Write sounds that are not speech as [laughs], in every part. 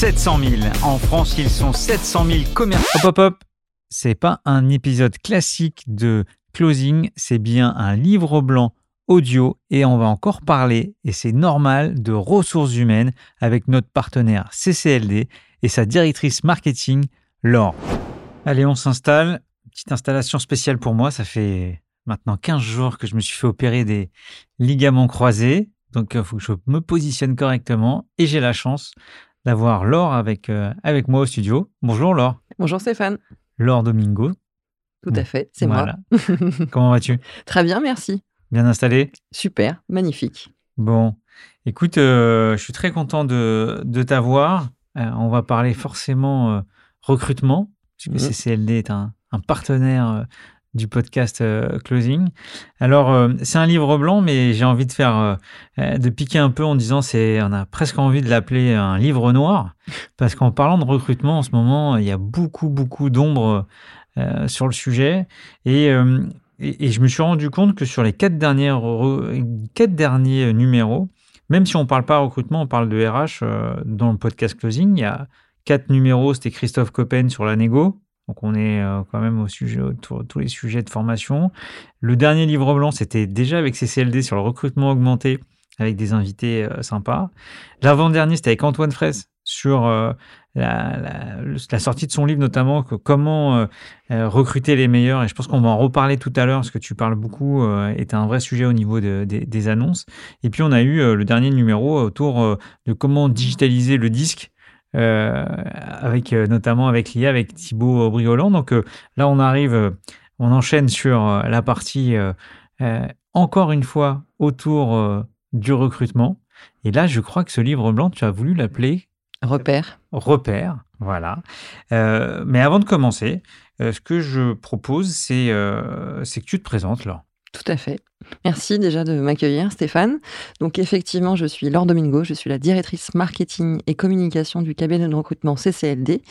700 000. En France, ils sont 700 000 commerçants. Hop, hop, hop. C'est pas un épisode classique de closing, c'est bien un livre blanc audio et on va encore parler, et c'est normal, de ressources humaines avec notre partenaire CCLD et sa directrice marketing, Laure. Allez, on s'installe. Petite installation spéciale pour moi, ça fait maintenant 15 jours que je me suis fait opérer des ligaments croisés. Donc, il faut que je me positionne correctement. Et j'ai la chance d'avoir Laure avec, euh, avec moi au studio. Bonjour Laure. Bonjour Stéphane. Laure Domingo. Tout à fait, c'est moi. Comment vas-tu? Très bien, merci. Bien installé? Super, magnifique. Bon, écoute, euh, je suis très content de, de t'avoir. Euh, on va parler forcément recrutement, puisque mmh. CCLD est un, un partenaire du podcast euh, Closing. Alors, euh, c'est un livre blanc, mais j'ai envie de faire, euh, de piquer un peu en disant, c'est, on a presque envie de l'appeler un livre noir, parce qu'en parlant de recrutement en ce moment, il y a beaucoup, beaucoup d'ombre sur le sujet. Et, et, je me suis rendu compte que sur les quatre, dernières, quatre derniers numéros, même si on ne parle pas recrutement, on parle de RH dans le podcast Closing, il y a quatre numéros, c'était Christophe Coppen sur la négo, donc on est euh, quand même au sujet, tous les sujets de formation. Le dernier livre blanc, c'était déjà avec CCLD sur le recrutement augmenté, avec des invités euh, sympas. L'avant-dernier, c'était avec Antoine Fraisse sur euh, la, sortie de son livre, notamment comment recruter les meilleurs. Et je pense qu'on va en reparler tout à l'heure, parce que tu parles beaucoup, est un vrai sujet au niveau des annonces. Et puis on a eu le dernier numéro autour de comment digitaliser le disque avec euh, notamment avec l'IA, avec Thibaut Briolant. Donc euh, là, on arrive, on enchaîne sur la partie encore une fois autour du recrutement. Et là, je crois que ce livre blanc, tu as voulu l'appeler Repère. Repère, voilà. mais avant de commencer, ce que je propose, c'est que tu te présentes là. Tout à fait. Merci déjà de m'accueillir, Stéphane. Donc effectivement, je suis Laure Domingo, je suis la directrice marketing et communication du cabinet de recrutement CCLD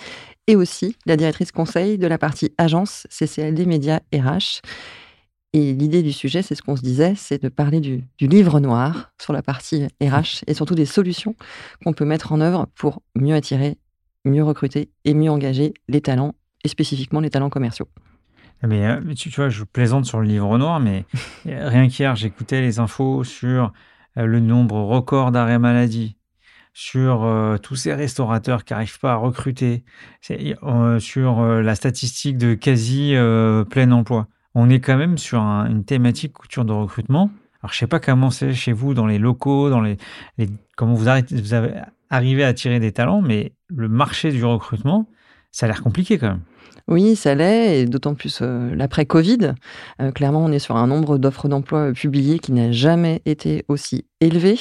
et aussi la directrice conseil de la partie agence CCLD Média RH. Et l'idée du sujet, c'est ce qu'on se disait, c'est de parler du, livre noir sur la partie RH et surtout des solutions qu'on peut mettre en œuvre pour mieux attirer, mieux recruter et mieux engager les talents et spécifiquement les talents commerciaux. Mais, euh, tu, vois, je plaisante sur le livre noir, mais rien qu'hier, j'écoutais les infos sur euh, le nombre record d'arrêts maladie, sur euh, tous ces restaurateurs qui n'arrivent pas à recruter, sur la statistique de quasi plein emploi. On est quand même sur une thématique couture de recrutement. Alors, je sais pas comment c'est chez vous, dans les locaux, dans les, comment vous, arrivé à attirer des talents, mais le marché du recrutement, ça a l'air compliqué quand même. Oui, ça l'est, et d'autant plus euh, l'après-Covid. Euh, clairement, on est sur un nombre d'offres d'emploi euh, publiées qui n'a jamais été aussi élevé.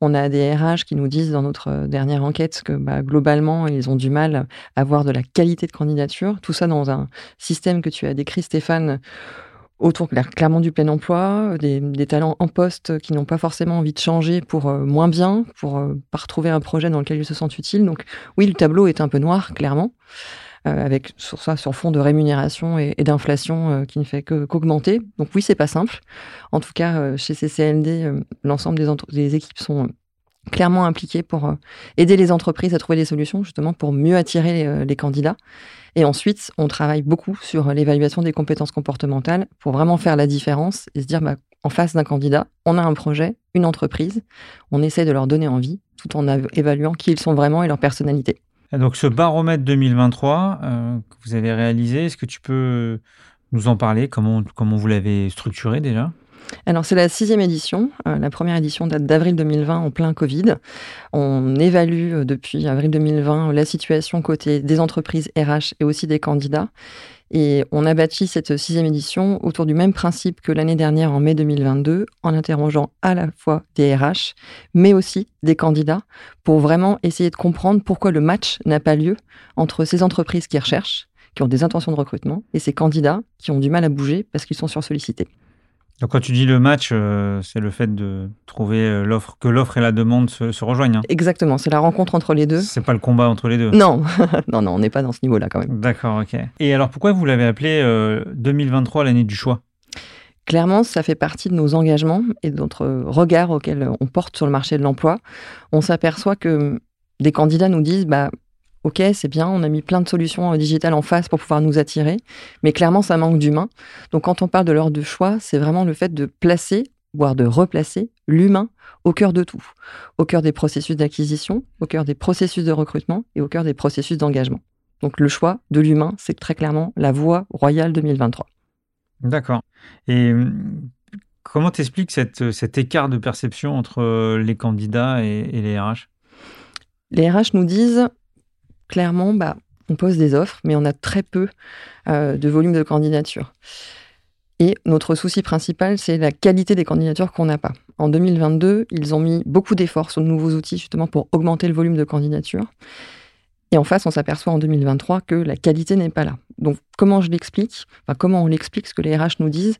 On a des RH qui nous disent dans notre dernière enquête que bah, globalement, ils ont du mal à avoir de la qualité de candidature. Tout ça dans un système que tu as décrit, Stéphane, autour clairement du plein emploi, des, talents en poste qui n'ont pas forcément envie de changer pour moins bien, pour pas retrouver un projet dans lequel ils se sentent utiles. Donc oui, le tableau est un peu noir, clairement. Euh, avec sur ça fond de rémunération et, d'inflation euh, qui ne fait qu'augmenter. Donc oui, c'est pas simple. En tout cas, euh, chez CCND, l'ensemble des, des, équipes sont clairement impliquées pour aider les entreprises à trouver des solutions justement pour mieux attirer les, candidats. Et ensuite, on travaille beaucoup sur l'évaluation des compétences comportementales pour vraiment faire la différence et se dire, bah, en face d'un candidat, on a un projet, une entreprise, on essaie de leur donner envie tout en évaluant qui ils sont vraiment et leur personnalité. Donc ce baromètre 2023 euh, que vous avez réalisé, est-ce que tu peux nous en parler? Comment, comment vous l'avez structuré déjà? Alors c'est la sixième édition. Euh, la première édition date d'avril 2020 en plein Covid. On évalue euh, depuis avril 2020 la situation côté des entreprises RH et aussi des candidats. Et on a bâti cette sixième édition autour du même principe que l'année dernière en mai 2022, en interrogeant à la fois des RH, mais aussi des candidats, pour vraiment essayer de comprendre pourquoi le match n'a pas lieu entre ces entreprises qui recherchent, qui ont des intentions de recrutement, et ces candidats qui ont du mal à bouger parce qu'ils sont sursollicités. Donc quand tu dis le match, euh, c'est le fait de trouver euh, l'offre, que l'offre et la demande se, rejoignent. Hein. Exactement, c'est la rencontre entre les deux. C'est pas le combat entre les deux. Non, [laughs] non, non, on n'est pas dans ce niveau-là quand même. D'accord, ok. Et alors pourquoi vous l'avez appelé 2023 euh, l'année du choix? Clairement, ça fait partie de nos engagements et de notre regard auquel on porte sur le marché de l'emploi. On s'aperçoit que des candidats nous disent, bah, ok, c'est bien, on a mis plein de solutions euh, digitales en face pour pouvoir nous attirer, mais clairement, ça manque d'humain. Donc, quand on parle de l'ordre de choix, c'est vraiment le fait de placer, voire de replacer l'humain au cœur de tout, au cœur des processus d'acquisition, au cœur des processus de recrutement et au cœur des processus d'engagement. Donc, le choix de l'humain, c'est très clairement la voie royale 2023. D'accord. Et hum, comment t'expliques cet écart de perception entre les candidats et, et les RH Les RH nous disent clairement, bah, on pose des offres, mais on a très peu euh, de volume de candidatures. Et notre souci principal, c'est la qualité des candidatures qu'on n'a pas. En 2022, ils ont mis beaucoup d'efforts sur de nouveaux outils justement pour augmenter le volume de candidatures. Et en face, on s'aperçoit en 2023 que la qualité n'est pas là. Donc, comment je l'explique? Comment on l'explique Ce que les RH nous disent,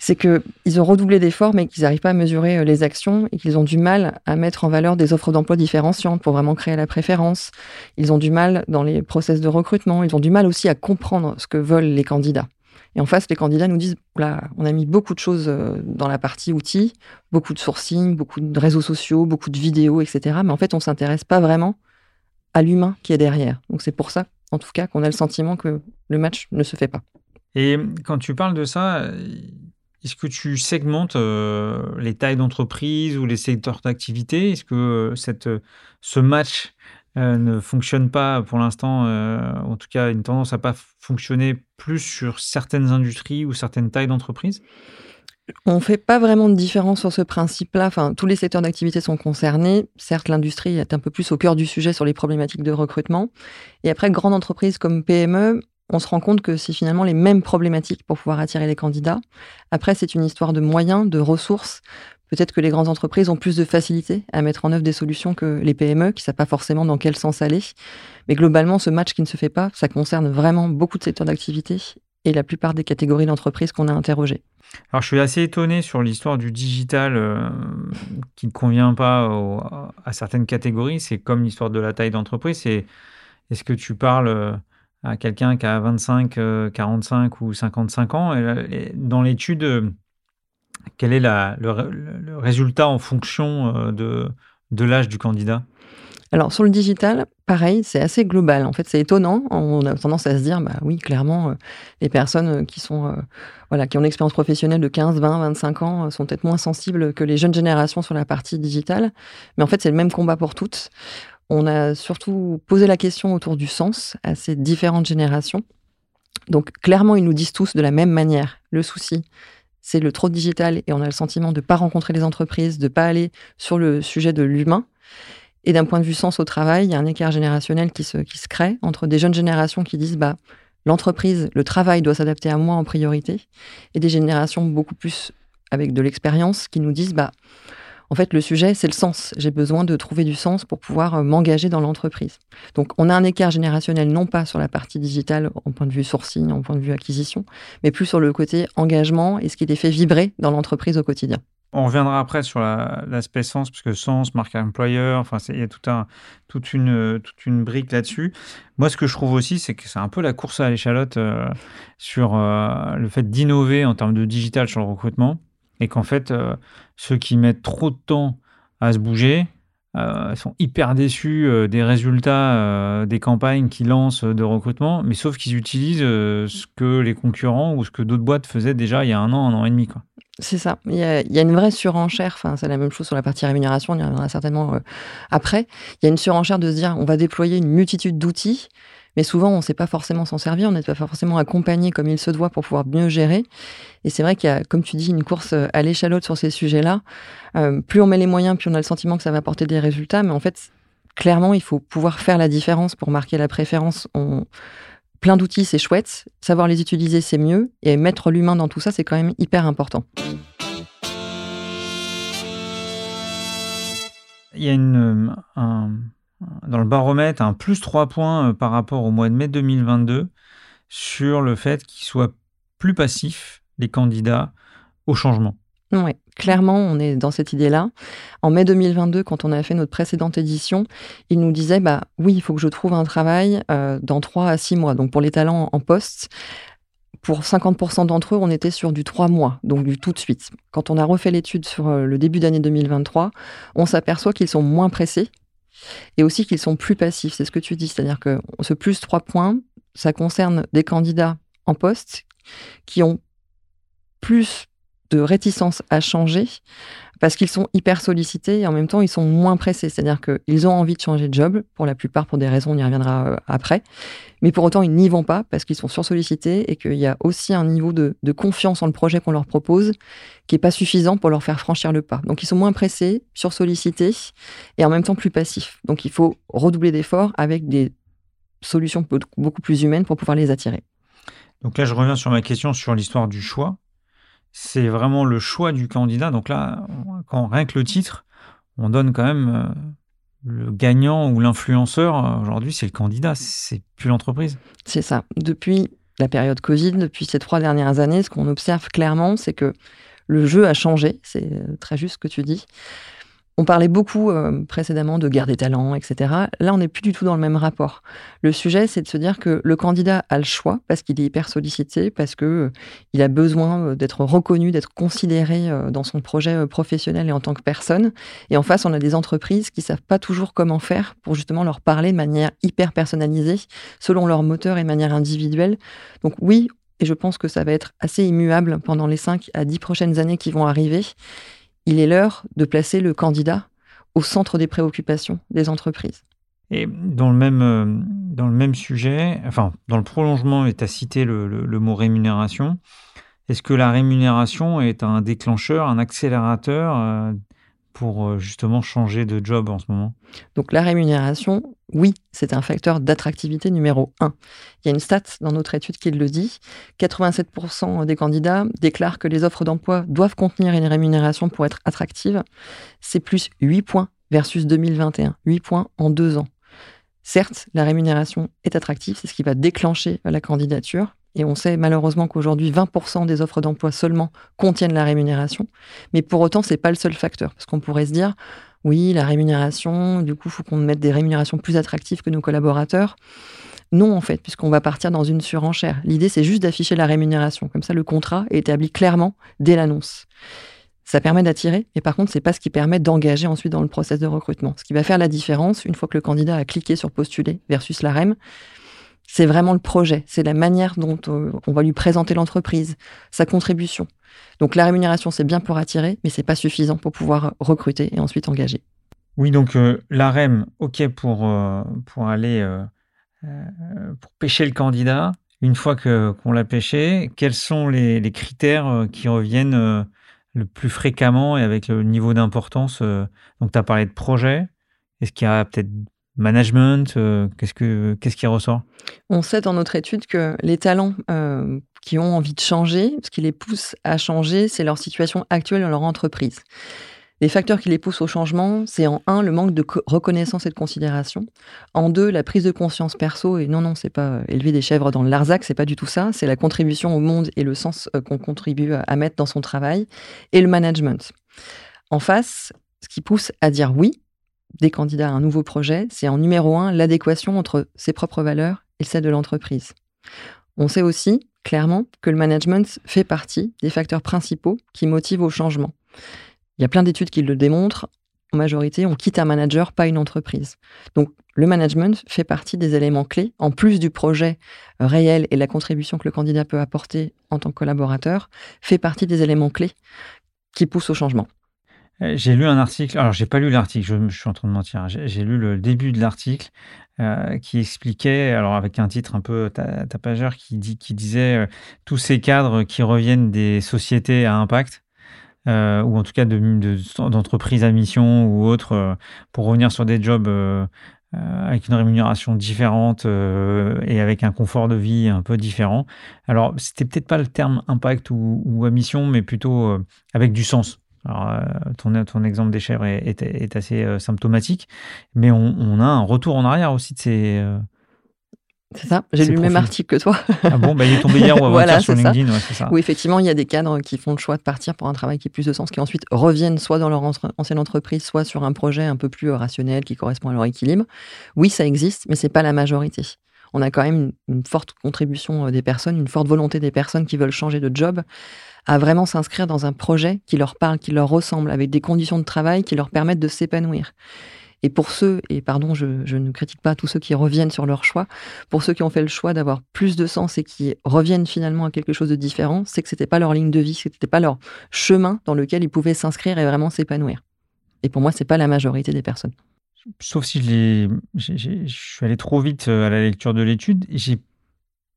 c'est qu'ils ont redoublé d'efforts, mais qu'ils n'arrivent pas à mesurer euh, les actions et qu'ils ont du mal à mettre en valeur des offres d'emploi différenciantes pour vraiment créer la préférence. Ils ont du mal dans les process de recrutement. Ils ont du mal aussi à comprendre ce que veulent les candidats. Et en face, les candidats nous disent là, on a mis beaucoup de choses euh, dans la partie outils, beaucoup de sourcing, beaucoup de réseaux sociaux, beaucoup de vidéos, etc. Mais en fait, on s'intéresse pas vraiment à l'humain qui est derrière. Donc c'est pour ça, en tout cas, qu'on a le sentiment que le match ne se fait pas. Et quand tu parles de ça, est-ce que tu segmentes euh, les tailles d'entreprise ou les secteurs d'activité? Est-ce que euh, cette, euh, ce match ne fonctionne pas pour l'instant, en tout cas une tendance à pas fonctionner plus sur certaines industries ou certaines tailles d'entreprise? On ne fait pas vraiment de différence sur ce principe-là. Enfin, tous les secteurs d'activité sont concernés. Certes, l'industrie est un peu plus au cœur du sujet sur les problématiques de recrutement. Et après, grandes entreprises comme PME, on se rend compte que c'est finalement les mêmes problématiques pour pouvoir attirer les candidats. Après, c'est une histoire de moyens, de ressources. Peut-être que les grandes entreprises ont plus de facilité à mettre en œuvre des solutions que les PME, qui ne savent pas forcément dans quel sens aller. Mais globalement, ce match qui ne se fait pas, ça concerne vraiment beaucoup de secteurs d'activité et la plupart des catégories d'entreprises qu'on a interrogées. Alors, je suis assez étonné sur l'histoire du digital euh, qui ne convient pas à certaines catégories. C'est comme l'histoire de la taille d'entreprise. Est-ce que tu parles euh, à quelqu'un qui a 25, 45 euh, ou 55 ans. Et, dans l'étude, euh, quel est le, résultat en fonction euh, de, de l'âge du candidat? Alors sur le digital, pareil, c'est assez global. En fait, c'est étonnant. On a tendance à se dire, bah oui, clairement, les personnes qui sont, voilà, qui ont une expérience professionnelle de 15, 20, 25 ans sont peut-être moins sensibles que les jeunes générations sur la partie digitale. Mais en fait, c'est le même combat pour toutes. On a surtout posé la question autour du sens à ces différentes générations. Donc clairement, ils nous disent tous de la même manière. Le souci, c'est le trop digital et on a le sentiment de ne pas rencontrer les entreprises, de ne pas aller sur le sujet de l'humain. Et d'un point de vue sens au travail, il y a un écart générationnel qui se, qui se crée entre des jeunes générations qui disent bah, l'entreprise, le travail doit s'adapter à moi en priorité, et des générations beaucoup plus avec de l'expérience qui nous disent bah, en fait, le sujet, c'est le sens. J'ai besoin de trouver du sens pour pouvoir euh, m'engager dans l'entreprise. Donc, on a un écart générationnel, non pas sur la partie digitale, en point de vue sourcing, en point de vue acquisition, mais plus sur le côté engagement et ce qui les fait vibrer dans l'entreprise au quotidien. On reviendra après sur l'aspect sens, parce que sens, marque employeur, enfin, il y a toute, une, toute une brique là-dessus. Moi, ce que je trouve aussi, c'est que c'est un peu la course à l'échalote euh, sur euh, le fait d'innover en termes de digital sur le recrutement et qu'en fait, euh, ceux qui mettent trop de temps à se bouger euh, sont hyper déçus euh, des résultats des campagnes qu'ils lancent de recrutement, mais sauf qu'ils utilisent ce que les concurrents ou ce que d'autres boîtes faisaient déjà il y a un an, un an et demi. C'est ça. Il y, a, une vraie surenchère. Enfin, c'est la même chose sur la partie rémunération. Il y en aura certainement après. Il y a une surenchère de se dire on va déployer une multitude d'outils mais souvent, on ne sait pas forcément s'en servir, on n'est pas forcément accompagné comme il se doit pour pouvoir mieux gérer. Et c'est vrai qu'il y a, comme tu dis, une course euh, à l'échalote sur ces sujets-là. Euh, plus on met les moyens, plus on a le sentiment que ça va apporter des résultats. Mais en fait, clairement, il faut pouvoir faire la différence pour marquer la préférence. Plein d'outils, c'est chouette. Savoir les utiliser, c'est mieux. Et mettre l'humain dans tout ça, c'est quand même hyper important. Il y a une, un, dans le baromètre un plus 3 points euh, par rapport au mois de mai 2022 sur le fait qu'ils soient plus passifs, les candidats, au changement. Oui, clairement, on est dans cette idée-là. En mai 2022, quand on a fait notre précédente édition, ils nous disaient bah oui, il faut que je trouve un travail euh, dans 3 à 6 mois. Donc pour les talents en poste, pour 50% d'entre eux, on était sur du 3 mois, donc du tout de suite. Quand on a refait l'étude sur euh, le début d'année 2023, on s'aperçoit qu'ils sont moins pressés et aussi qu'ils sont plus passifs. C'est ce que tu dis, c'est-à-dire que ce plus trois points, ça concerne des candidats en poste qui ont plus de réticence à changer parce qu'ils sont hyper sollicités et en même temps ils sont moins pressés. C'est-à-dire qu'ils ont envie de changer de job, pour la plupart pour des raisons, on y reviendra euh, après, mais pour autant ils n'y vont pas parce qu'ils sont sursollicités et qu'il y a aussi un niveau de, confiance en le projet qu'on leur propose qui n'est pas suffisant pour leur faire franchir le pas. Donc ils sont moins pressés, sursollicités et en même temps plus passifs. Donc il faut redoubler d'efforts avec des solutions beaucoup plus humaines pour pouvoir les attirer. Donc là, je reviens sur ma question sur l'histoire du choix c'est vraiment le choix du candidat. Donc là, quand rien que le titre, on donne quand même euh, le gagnant ou l'influenceur. Euh, aujourd'hui, c'est le candidat, c'est plus l'entreprise. C'est ça. Depuis la période Covid, depuis ces trois dernières années, ce qu'on observe clairement, c'est que le jeu a changé. C'est euh, très juste ce que tu dis. On parlait beaucoup euh, précédemment de guerre des talents, etc. Là, on n'est plus du tout dans le même rapport. Le sujet, c'est de se dire que le candidat a le choix parce qu'il est hyper sollicité, parce que euh, il a besoin euh, d'être reconnu, d'être considéré dans son projet professionnel et en tant que personne. Et en face, on a des entreprises qui savent pas toujours comment faire pour justement leur parler de manière hyper personnalisée, selon leur moteur et de manière individuelle. Donc oui, et je pense que ça va être assez immuable pendant les 5 à 10 prochaines années qui vont arriver il est l'heure de placer le candidat au centre des préoccupations des entreprises. Et dans le même, euh, sujet, enfin, dans le prolongement, tu as cité le, mot rémunération, est-ce que la rémunération est un déclencheur, un accélérateur euh, pour euh, justement changer de job en ce moment? Donc la rémunération, oui, c'est un facteur d'attractivité numéro un. Il y a une stat dans notre étude qui le dit. 87% des candidats déclarent que les offres d'emploi doivent contenir une rémunération pour être attractives. C'est plus 8 points versus 2021. 8 points en deux ans. Certes, la rémunération est attractive, c'est ce qui va déclencher la candidature. Et on sait malheureusement qu'aujourd'hui, 20% des offres d'emploi seulement contiennent la rémunération. Mais pour autant, c'est pas le seul facteur. Parce qu'on pourrait se dire, oui, la rémunération, du coup, il faut qu'on mette des rémunérations plus attractives que nos collaborateurs. Non, en fait, puisqu'on va partir dans une surenchère. L'idée, c'est juste d'afficher la rémunération. Comme ça, le contrat est établi clairement dès l'annonce. Ça permet d'attirer, mais par contre, c'est pas ce qui permet d'engager ensuite dans le process de recrutement. Ce qui va faire la différence, une fois que le candidat a cliqué sur postuler versus la REM, c'est vraiment le projet, c'est la manière dont euh, on va lui présenter l'entreprise, sa contribution. Donc la rémunération, c'est bien pour attirer, mais c'est pas suffisant pour pouvoir recruter et ensuite engager. Oui, donc euh, l'AREM, OK pour, euh, pour aller pour pêcher le candidat. Une fois qu'on l'a pêché, quels sont les, les critères qui reviennent le plus fréquemment et avec le niveau d'importance Donc tu as parlé de projet. Est-ce qu'il y a peut-être management euh, Qu'est-ce que qu'est-ce qui ressort? On sait dans notre étude que les talents euh, qui ont envie de changer, ce qui les pousse à changer, c'est leur situation actuelle dans leur entreprise. Les facteurs qui les poussent au changement, c'est en un le manque de reconnaissance et de considération, en deux la prise de conscience perso et non non c'est pas euh, élever des chèvres dans le Larzac, c'est pas du tout ça, c'est la contribution au monde et le sens qu'on contribue à mettre dans son travail et le management. En face, ce qui pousse à dire oui, des candidats à un nouveau projet, c'est en numéro un l'adéquation entre ses propres valeurs et celles de l'entreprise. On sait aussi clairement que le management fait partie des facteurs principaux qui motivent au changement. Il y a plein d'études qui le démontrent. En majorité, on quitte un manager, pas une entreprise. Donc, le management fait partie des éléments clés, en plus du projet réel et la contribution que le candidat peut apporter en tant que collaborateur, fait partie des éléments clés qui poussent au changement. Euh, j'ai lu un article, alors j'ai pas lu l'article, je, suis en train de mentir, j'ai lu le début de l'article euh, qui expliquait, alors avec un titre un peu tapageur, qui, dit, disait euh, tous ces cadres qui reviennent des sociétés à impact, ou en tout cas d'entreprises de, à mission ou autres, pour revenir sur des jobs avec une rémunération différente et avec un confort de vie un peu différent. Alors, c'était peut-être pas le terme impact ou à mission, mais plutôt avec du sens. Alors, euh, ton, ton exemple des chèvres est, assez euh, symptomatique, mais on, a un retour en arrière aussi de ces. Euh, c'est ça, j'ai lu le même article que toi. ah bon, bah, il est tombé hier ou [laughs] avant-hier sur LinkedIn, c'est ça. Oui, effectivement, il y a des cadres qui font le choix de partir pour un travail qui a plus de sens, qui ensuite reviennent soit dans leur ancienne entreprise, soit sur un projet un peu plus rationnel qui correspond à leur équilibre. Oui, ça existe, mais c'est pas la majorité. On a quand même une forte contribution des personnes, une forte volonté des personnes qui veulent changer de job à vraiment s'inscrire dans un projet qui leur parle, qui leur ressemble, avec des conditions de travail qui leur permettent de s'épanouir. Et pour ceux, et pardon, je, ne critique pas tous ceux qui reviennent sur leur choix, pour ceux qui ont fait le choix d'avoir plus de sens et qui reviennent finalement à quelque chose de différent, c'est que c'était pas leur ligne de vie, c'était pas leur chemin dans lequel ils pouvaient s'inscrire et vraiment s'épanouir. Et pour moi, c'est pas la majorité des personnes. Sauf si je, je suis allé trop vite euh, à la lecture de l'étude, j'ai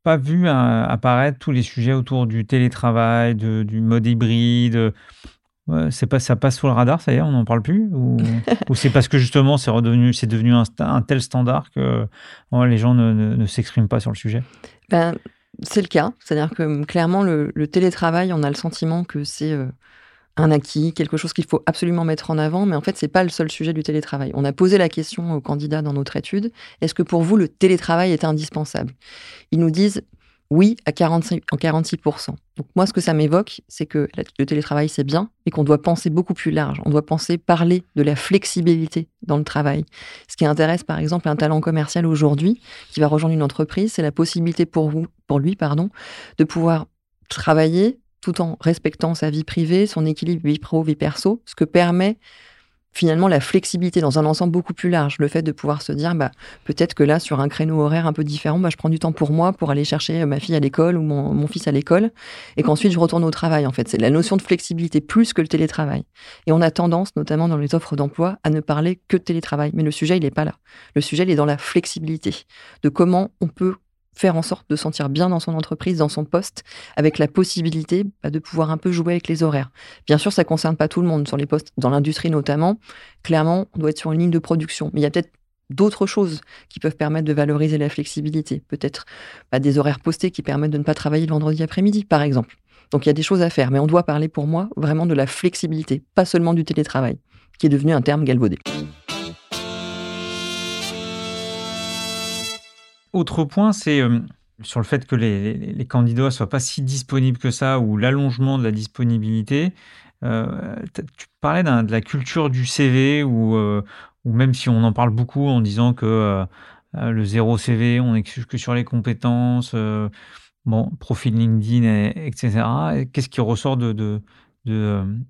pas vu euh, apparaître tous les sujets autour du télétravail, du mode hybride. c'est pas ça passe sous le radar, ça y est, on n'en parle plus [laughs] ou, c'est parce que justement c'est redevenu c'est devenu un, tel standard que les gens ne, s'expriment pas sur le sujet? Ben, c'est le cas, c'est-à-dire que clairement le, télétravail, on a le sentiment que c'est euh, un acquis, quelque chose qu'il faut absolument mettre en avant, mais en fait, c'est pas le seul sujet du télétravail. On a posé la question aux candidats dans notre étude est-ce que pour vous, le télétravail est indispensable? Ils nous disent oui à 46, en 46%. Donc moi, ce que ça m'évoque, c'est que le télétravail, c'est bien, mais qu'on doit penser beaucoup plus large. On doit penser, parler de la flexibilité dans le travail. Ce qui intéresse, par exemple, un talent commercial aujourd'hui qui va rejoindre une entreprise, c'est la possibilité pour vous, pour lui, pardon, de pouvoir travailler tout en respectant sa vie privée, son équilibre vie pro, vie perso, ce que permet finalement la flexibilité dans un ensemble beaucoup plus large. Le fait de pouvoir se dire, bah, peut-être que là, sur un créneau horaire un peu différent, bah, je prends du temps pour moi, pour aller chercher ma fille à l'école ou mon, fils à l'école, et qu'ensuite je retourne au travail. En fait, c'est la notion de flexibilité plus que le télétravail. Et on a tendance, notamment dans les offres d'emploi, à ne parler que de télétravail. Mais le sujet, il n'est pas là. Le sujet, il est dans la flexibilité, de comment on peut faire en sorte de sentir bien dans son entreprise, dans son poste, avec la possibilité bah, de pouvoir un peu jouer avec les horaires. Bien sûr, ça ne concerne pas tout le monde sur les postes, dans l'industrie notamment. Clairement, on doit être sur une ligne de production, mais il y a peut-être d'autres choses qui peuvent permettre de valoriser la flexibilité. Peut-être bah, des horaires postés qui permettent de ne pas travailler le vendredi après-midi, par exemple. Donc il y a des choses à faire, mais on doit parler pour moi vraiment de la flexibilité, pas seulement du télétravail, qui est devenu un terme galvaudé. Autre point, c'est euh, sur le fait que les, candidats ne soient pas si disponibles que ça ou l'allongement de la disponibilité. Euh, tu parlais de la culture du CV ou, euh, ou même si on en parle beaucoup en disant que le zéro CV, on n'est que sur les compétences, bon, profil LinkedIn, etc. Qu'est-ce qui ressort de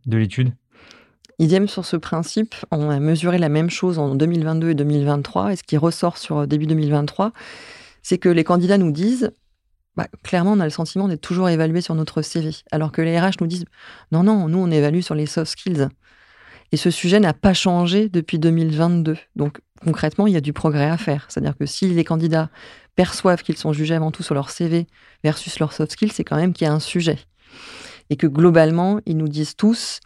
l'étude? Idem sur ce principe, on a mesuré la même chose en 2022 et 2023, et ce qui ressort sur début 2023, c'est que les candidats nous disent, bah, clairement, on a le sentiment d'être toujours évalué sur notre CV, alors que les RH nous disent, non, non, nous, on évalue sur les soft skills. Et ce sujet n'a pas changé depuis 2022. Donc, concrètement, il y a du progrès à faire. C'est-à-dire que si les candidats perçoivent qu'ils sont jugés avant tout sur leur CV versus leurs soft skills, c'est quand même qu'il y a un sujet. Et que globalement, ils nous disent tous,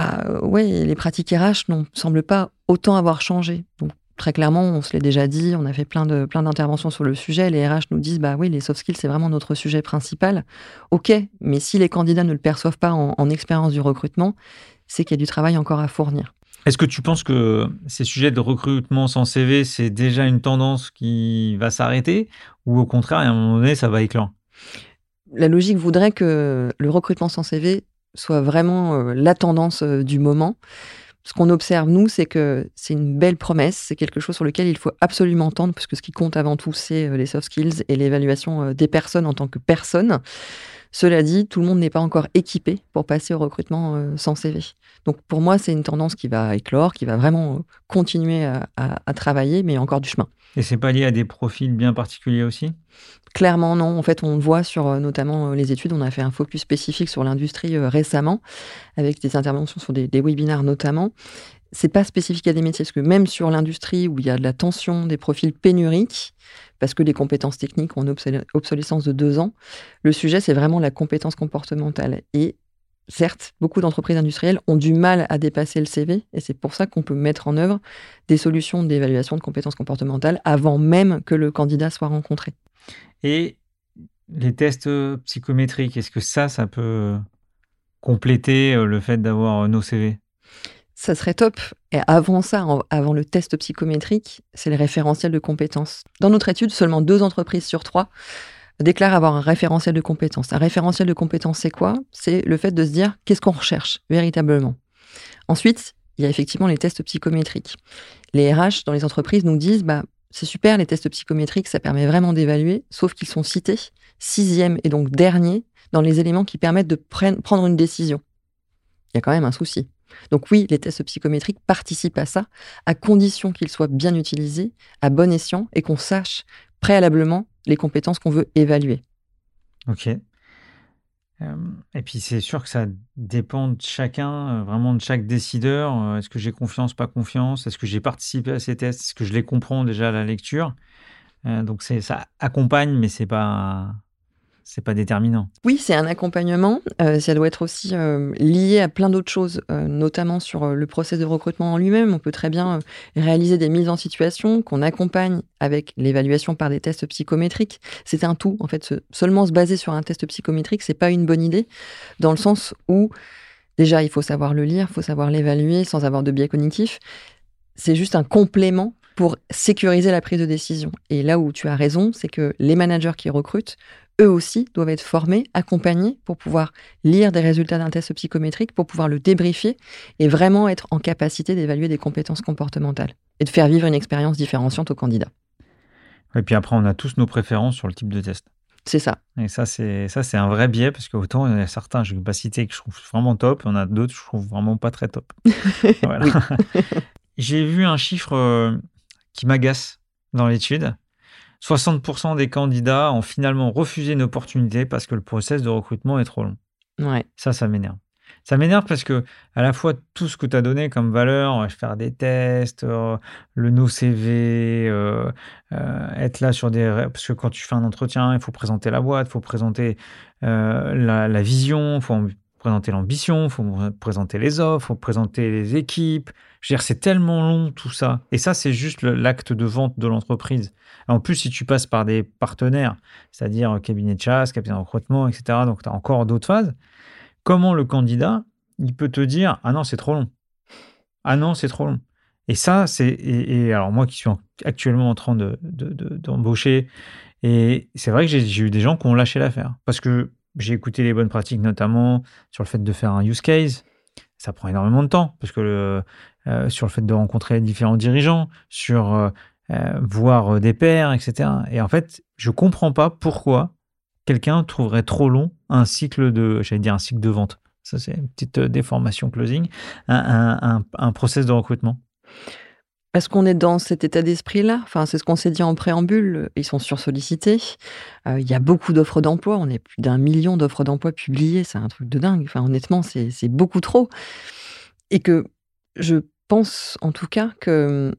ah, ouais, les pratiques RH ne semblent pas autant avoir changé. Donc, très clairement, on se l'est déjà dit, on a fait plein de plein d'interventions sur le sujet. Les RH nous disent bah oui, les soft skills c'est vraiment notre sujet principal. Ok, mais si les candidats ne le perçoivent pas en, expérience du recrutement, c'est qu'il y a du travail encore à fournir. Est-ce que tu penses que ces sujets de recrutement sans CV, c'est déjà une tendance qui va s'arrêter ou au contraire, à un moment donné, ça va éclore? La logique voudrait que le recrutement sans CV soit vraiment euh, la tendance euh, du moment. Ce qu'on observe, nous, c'est que c'est une belle promesse, c'est quelque chose sur lequel il faut absolument tendre, puisque ce qui compte avant tout, c'est euh, les soft skills et l'évaluation des personnes en tant que personnes. Cela dit, tout le monde n'est pas encore équipé pour passer au recrutement sans CV. Donc pour moi, c'est une tendance qui va éclore, qui va vraiment continuer à, à travailler, mais il y a encore du chemin. Et c'est pas lié à des profils bien particuliers aussi? Clairement non. En fait, on le voit sur euh, notamment euh, les études. On a fait un focus spécifique sur l'industrie euh, récemment, avec des interventions sur des, webinaires notamment. C'est pas spécifique à des métiers, parce que même sur l'industrie où il y a de la tension, des profils pénuriques, parce que les compétences techniques ont une obsolescence de deux ans, le sujet c'est vraiment la compétence comportementale. Et certes, beaucoup d'entreprises industrielles ont du mal à dépasser le CV, et c'est pour ça qu'on peut mettre en œuvre des solutions d'évaluation de compétences comportementales avant même que le candidat soit rencontré. Et les tests euh, psychométriques, est-ce que ça, ça peut euh, compléter euh, le fait d'avoir nos CV ça serait top. Et avant ça, avant le test psychométrique, c'est le référentiel de compétences. Dans notre étude, seulement deux entreprises sur trois déclarent avoir un référentiel de compétences. Un référentiel de compétences, c'est quoi? C'est le fait de se dire qu'est-ce qu'on recherche véritablement? Ensuite, il y a effectivement les tests psychométriques. Les RH dans les entreprises nous disent bah, c'est super, les tests psychométriques, ça permet vraiment d'évaluer, sauf qu'ils sont cités sixième et donc dernier dans les éléments qui permettent de prendre une décision. Il y a quand même un souci. Donc oui, les tests psychométriques participent à ça, à condition qu'ils soient bien utilisés, à bon escient, et qu'on sache préalablement les compétences qu'on veut évaluer. Ok. Et puis c'est sûr que ça dépend de chacun, vraiment de chaque décideur. Est-ce que j'ai confiance, pas confiance? Est-ce que j'ai participé à ces tests? Est-ce que je les comprends déjà à la lecture? Donc ça accompagne, mais c'est pas c'est pas déterminant. Oui, c'est un accompagnement. Euh, ça doit être aussi euh, lié à plein d'autres choses, euh, notamment sur le process de recrutement en lui-même. On peut très bien réaliser des mises en situation qu'on accompagne avec l'évaluation par des tests psychométriques. C'est un tout. En fait, seulement se baser sur un test psychométrique, c'est pas une bonne idée, dans le sens où déjà il faut savoir le lire, il faut savoir l'évaluer sans avoir de biais cognitif. C'est juste un complément pour sécuriser la prise de décision. Et là où tu as raison, c'est que les managers qui recrutent eux aussi doivent être formés, accompagnés pour pouvoir lire des résultats d'un test psychométrique, pour pouvoir le débriefer et vraiment être en capacité d'évaluer des compétences comportementales et de faire vivre une expérience différenciante aux candidats. Et puis après, on a tous nos préférences sur le type de test. C'est ça. Et ça, c'est ça, c'est un vrai biais parce qu'autant il y a certains, je ne vais pas citer que je trouve vraiment top, et on a d'autres, je trouve vraiment pas très top. [laughs] J'ai vu un chiffre euh, qui m'agace dans l'étude. 60% des candidats ont finalement refusé une opportunité parce que le process de recrutement est trop long. Ouais. Ça, ça m'énerve. Ça m'énerve parce que à la fois tout ce que tu as donné comme valeur, euh, faire des tests, euh, le no CV, euh, être là sur des parce que quand tu fais un entretien, il faut présenter la boîte, il faut présenter la, la, vision, il faut présenter l'ambition, il faut présenter les offres, il faut présenter les équipes. Je veux dire, c'est tellement long tout ça. Et ça, c'est juste l'acte de vente de l'entreprise. En plus, si tu passes par des partenaires, c'est-à-dire cabinet de chasse, cabinet de recrutement, etc., donc tu as encore d'autres phases, comment le candidat, il peut te dire Ah non, c'est trop long. Ah non, c'est trop long. Et ça, c'est. Et, alors, moi qui suis actuellement en train d'embaucher, de, et c'est vrai que j'ai eu des gens qui ont lâché l'affaire. Parce que j'ai écouté les bonnes pratiques, notamment sur le fait de faire un use case. Ça prend énormément de temps, parce que le, euh, sur le fait de rencontrer différents dirigeants, sur euh, euh, voir des pairs, etc. Et en fait, je comprends pas pourquoi quelqu'un trouverait trop long un cycle de, j'allais dire un cycle de vente. Ça, c'est une petite déformation closing, un, un, un process de recrutement. Est-ce qu'on est dans cet état d'esprit-là? Enfin, c'est ce qu'on s'est dit en préambule. Ils sont sursollicités. Euh, il y a beaucoup d'offres d'emploi. On est plus d'un million d'offres d'emploi publiées. C'est un truc de dingue. Enfin, honnêtement, c'est beaucoup trop. Et que je pense, en tout cas, que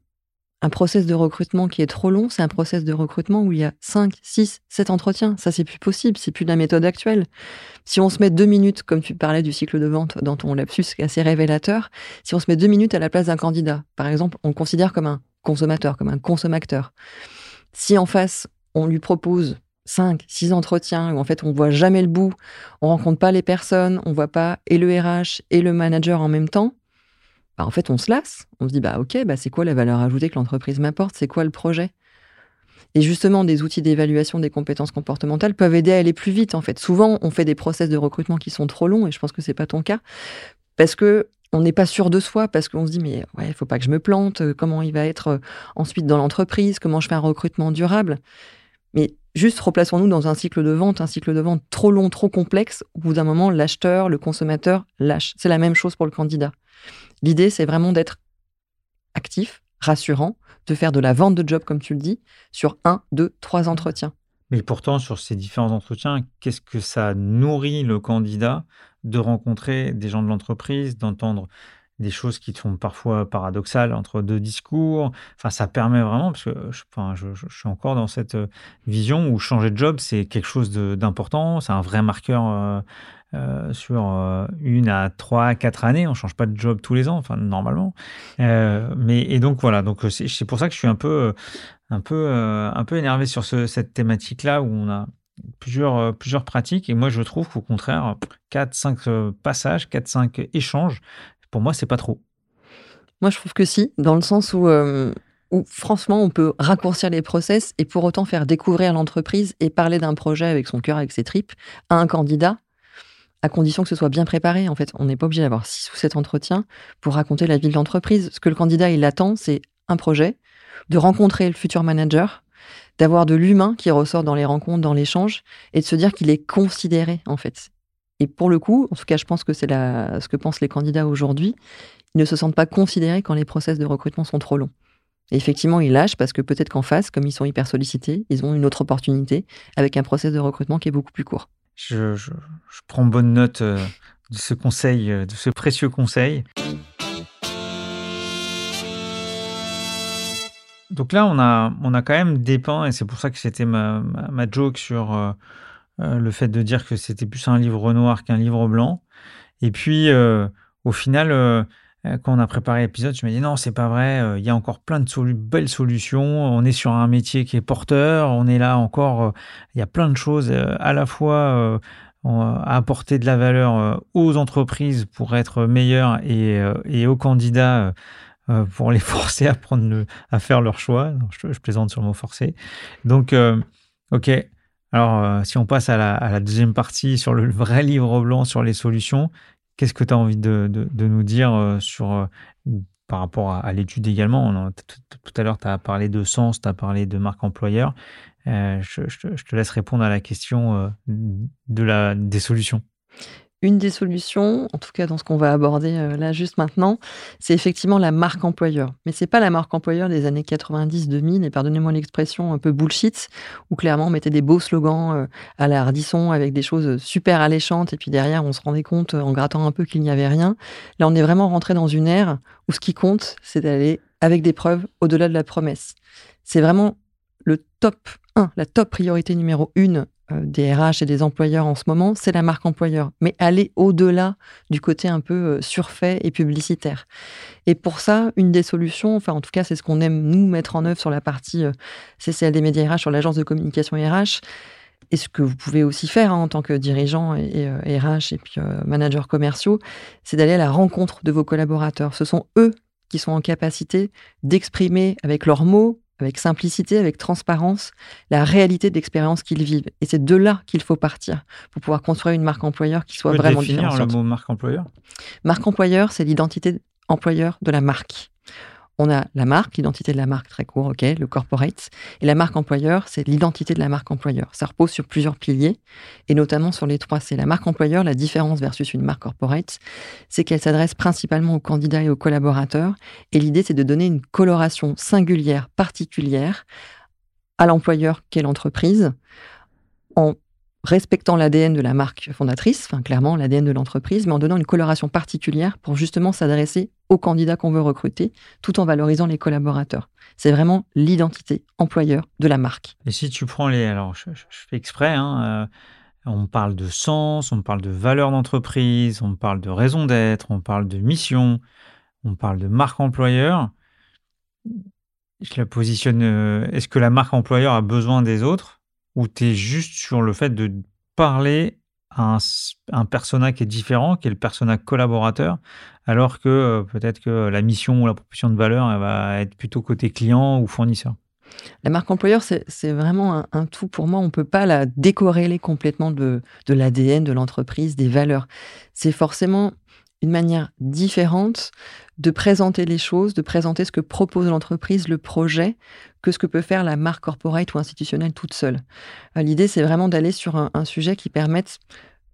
un process de recrutement qui est trop long, c'est un process de recrutement où il y a 5, 6, 7 entretiens. Ça, c'est plus possible, c'est plus la méthode actuelle. Si on se met deux minutes, comme tu parlais du cycle de vente dans ton lapsus, assez révélateur, si on se met deux minutes à la place d'un candidat, par exemple, on le considère comme un consommateur, comme un consommateur. Si en face, on lui propose 5, 6 entretiens où en fait on voit jamais le bout, on rencontre pas les personnes, on voit pas et le RH et le manager en même temps, bah, en fait, on se lasse. On se dit, bah, OK, bah, c'est quoi la valeur ajoutée que l'entreprise m'apporte? C'est quoi le projet? Et justement, des outils d'évaluation des compétences comportementales peuvent aider à aller plus vite, en fait. Souvent, on fait des process de recrutement qui sont trop longs, et je pense que c'est pas ton cas, parce que on n'est pas sûr de soi, parce qu'on se dit, mais ouais, il faut pas que je me plante, comment il va être euh, ensuite dans l'entreprise, comment je fais un recrutement durable? Mais juste replaçons-nous dans un cycle de vente, un cycle de vente trop long, trop complexe, au bout d'un moment, l'acheteur, le consommateur lâche. C'est la même chose pour le candidat. L'idée, c'est vraiment d'être actif, rassurant, de faire de la vente de job, comme tu le dis, sur un, deux, trois entretiens. Mais pourtant, sur ces différents entretiens, qu'est-ce que ça nourrit le candidat de rencontrer des gens de l'entreprise, d'entendre des choses qui sont parfois paradoxales entre deux discours. Enfin, ça permet vraiment, parce que je, enfin, je, suis encore dans cette euh, vision où changer de job, c'est quelque chose d'important, c'est un vrai marqueur euh, euh, sur une à trois, quatre années. On change pas de job tous les ans, enfin, normalement. mais, et donc, voilà, donc c'est pour ça que je suis un peu, un peu, un peu énervé sur ce, cette thématique-là où on a plusieurs, plusieurs pratiques. Et moi, je trouve qu'au contraire, 4-5 passages, 4-5 échanges, pour moi, c'est pas trop. Moi, je trouve que si, dans le sens où, euh, où, franchement, on peut raccourcir les process et pour autant faire découvrir l'entreprise et parler d'un projet avec son cœur, avec ses tripes, à un candidat, à condition que ce soit bien préparé. En fait, on n'est pas obligé d'avoir six ou sept entretiens pour raconter la vie de l'entreprise. Ce que le candidat, il attend, c'est un projet, de rencontrer le futur manager, d'avoir de l'humain qui ressort dans les rencontres, dans l'échange, et de se dire qu'il est considéré, en fait Et pour le coup, en tout cas, je pense que c'est ce que pensent les candidats aujourd'hui, ils ne se sentent pas considérés quand les process de recrutement sont trop longs. Effectivement, ils lâchent parce que peut-être qu'en face, comme ils sont hyper sollicités, ils ont une autre opportunité avec un process de recrutement qui est beaucoup plus court. Je, prends bonne note euh, de ce conseil, euh, de ce précieux conseil. Donc là, on a, on a quand même dépeint, et c'est pour ça que c'était ma, ma, joke sur euh, le fait de dire que c'était plus un livre noir qu'un livre blanc. Et puis, au final, euh, quand on a préparé l'épisode, je me dis non, c'est pas vrai, euh, il y a encore plein de belles solutions, on est sur un métier qui est porteur, on est là encore, euh, il y a plein de choses à la fois à apporter de la valeur aux entreprises pour être meilleurs et, aux candidats pour les [laughs] forcer à, faire leur choix. je, plaisante sur le mot forcer. Donc, ok. Alors, si on passe à la, deuxième partie sur le vrai livre blanc sur les solutions, Qu'est-ce que tu as envie de, nous dire euh, sur, euh, par rapport à, l'étude également? Tout à l'heure, tu as parlé de sens, tu as parlé de marque employeur. Euh, je, te laisse répondre à la question de la, des solutions. Une des solutions, en tout cas dans ce qu'on va aborder euh, là juste maintenant, c'est effectivement la marque employeur. Mais c'est pas la marque employeur des années 90-2000, et pardonnez-moi l'expression un peu bullshit, où clairement on mettait des beaux slogans euh, à la avec des choses super alléchantes, et puis derrière on se rendait compte en grattant un peu qu'il n'y avait rien. Là on est vraiment rentré dans une ère où ce qui compte, c'est d'aller avec des preuves au-delà de la promesse. C'est vraiment le top 1, la top priorité numéro 1 euh, des RH et des employeurs en ce moment, c'est la marque employeur, mais aller au-delà du côté un peu euh, surfait et publicitaire. Et pour ça, une des solutions, enfin en tout cas c'est ce qu'on aime nous mettre en œuvre sur la partie euh, CCL médias RH, sur l'agence de communication RH, et ce que vous pouvez aussi faire hein, en tant que dirigeant et, RH et puis manager commerciaux, c'est d'aller à la rencontre de vos collaborateurs. Ce sont eux qui sont en capacité d'exprimer avec leurs mots, avec simplicité, avec transparence, la réalité d'expérience qu'ils vivent. Et c'est de là qu'il faut partir pour pouvoir construire une marque employeur qui soit vraiment définir le mot marque employeur? Marque employeur, c'est l'identité employeur de la marque. On a la marque, l'identité de la marque très court, ok, le corporate. Et la marque employeur, c'est l'identité de la marque employeur. Ça repose sur plusieurs piliers, et notamment sur les trois. C'est la marque employeur, la différence versus une marque corporate, c'est qu'elle s'adresse principalement aux candidats et aux collaborateurs. Et l'idée, c'est de donner une coloration singulière, particulière à l'employeur qu'est l'entreprise, en respectant l'ADN de la marque fondatrice, enfin clairement l'ADN de l'entreprise, mais en donnant une coloration particulière pour justement s'adresser aux candidats qu'on veut recruter, tout en valorisant les collaborateurs. C'est vraiment l'identité employeur de la marque. Et si tu prends les... Alors, je, fais exprès, hein, euh, on parle de sens, on parle de valeur d'entreprise, on parle de raison d'être, on parle de mission, on parle de marque employeur. Je la positionne... Euh, est-ce que la marque employeur a besoin des autres? Où tu es juste sur le fait de parler à un, un, persona qui est différent, qui est le persona collaborateur, alors que euh, peut-être que la mission ou la proposition de valeur elle va être plutôt côté client ou fournisseur. La marque employeur, c'est vraiment un, tout. Pour moi, on ne peut pas la décorréler complètement de, de l'ADN de l'entreprise, des valeurs. C'est forcément une manière différente de présenter les choses, de présenter ce que propose l'entreprise, le projet, que ce que peut faire la marque corporate ou institutionnelle toute seule. Euh, l'idée, c'est vraiment d'aller sur un, sujet qui permette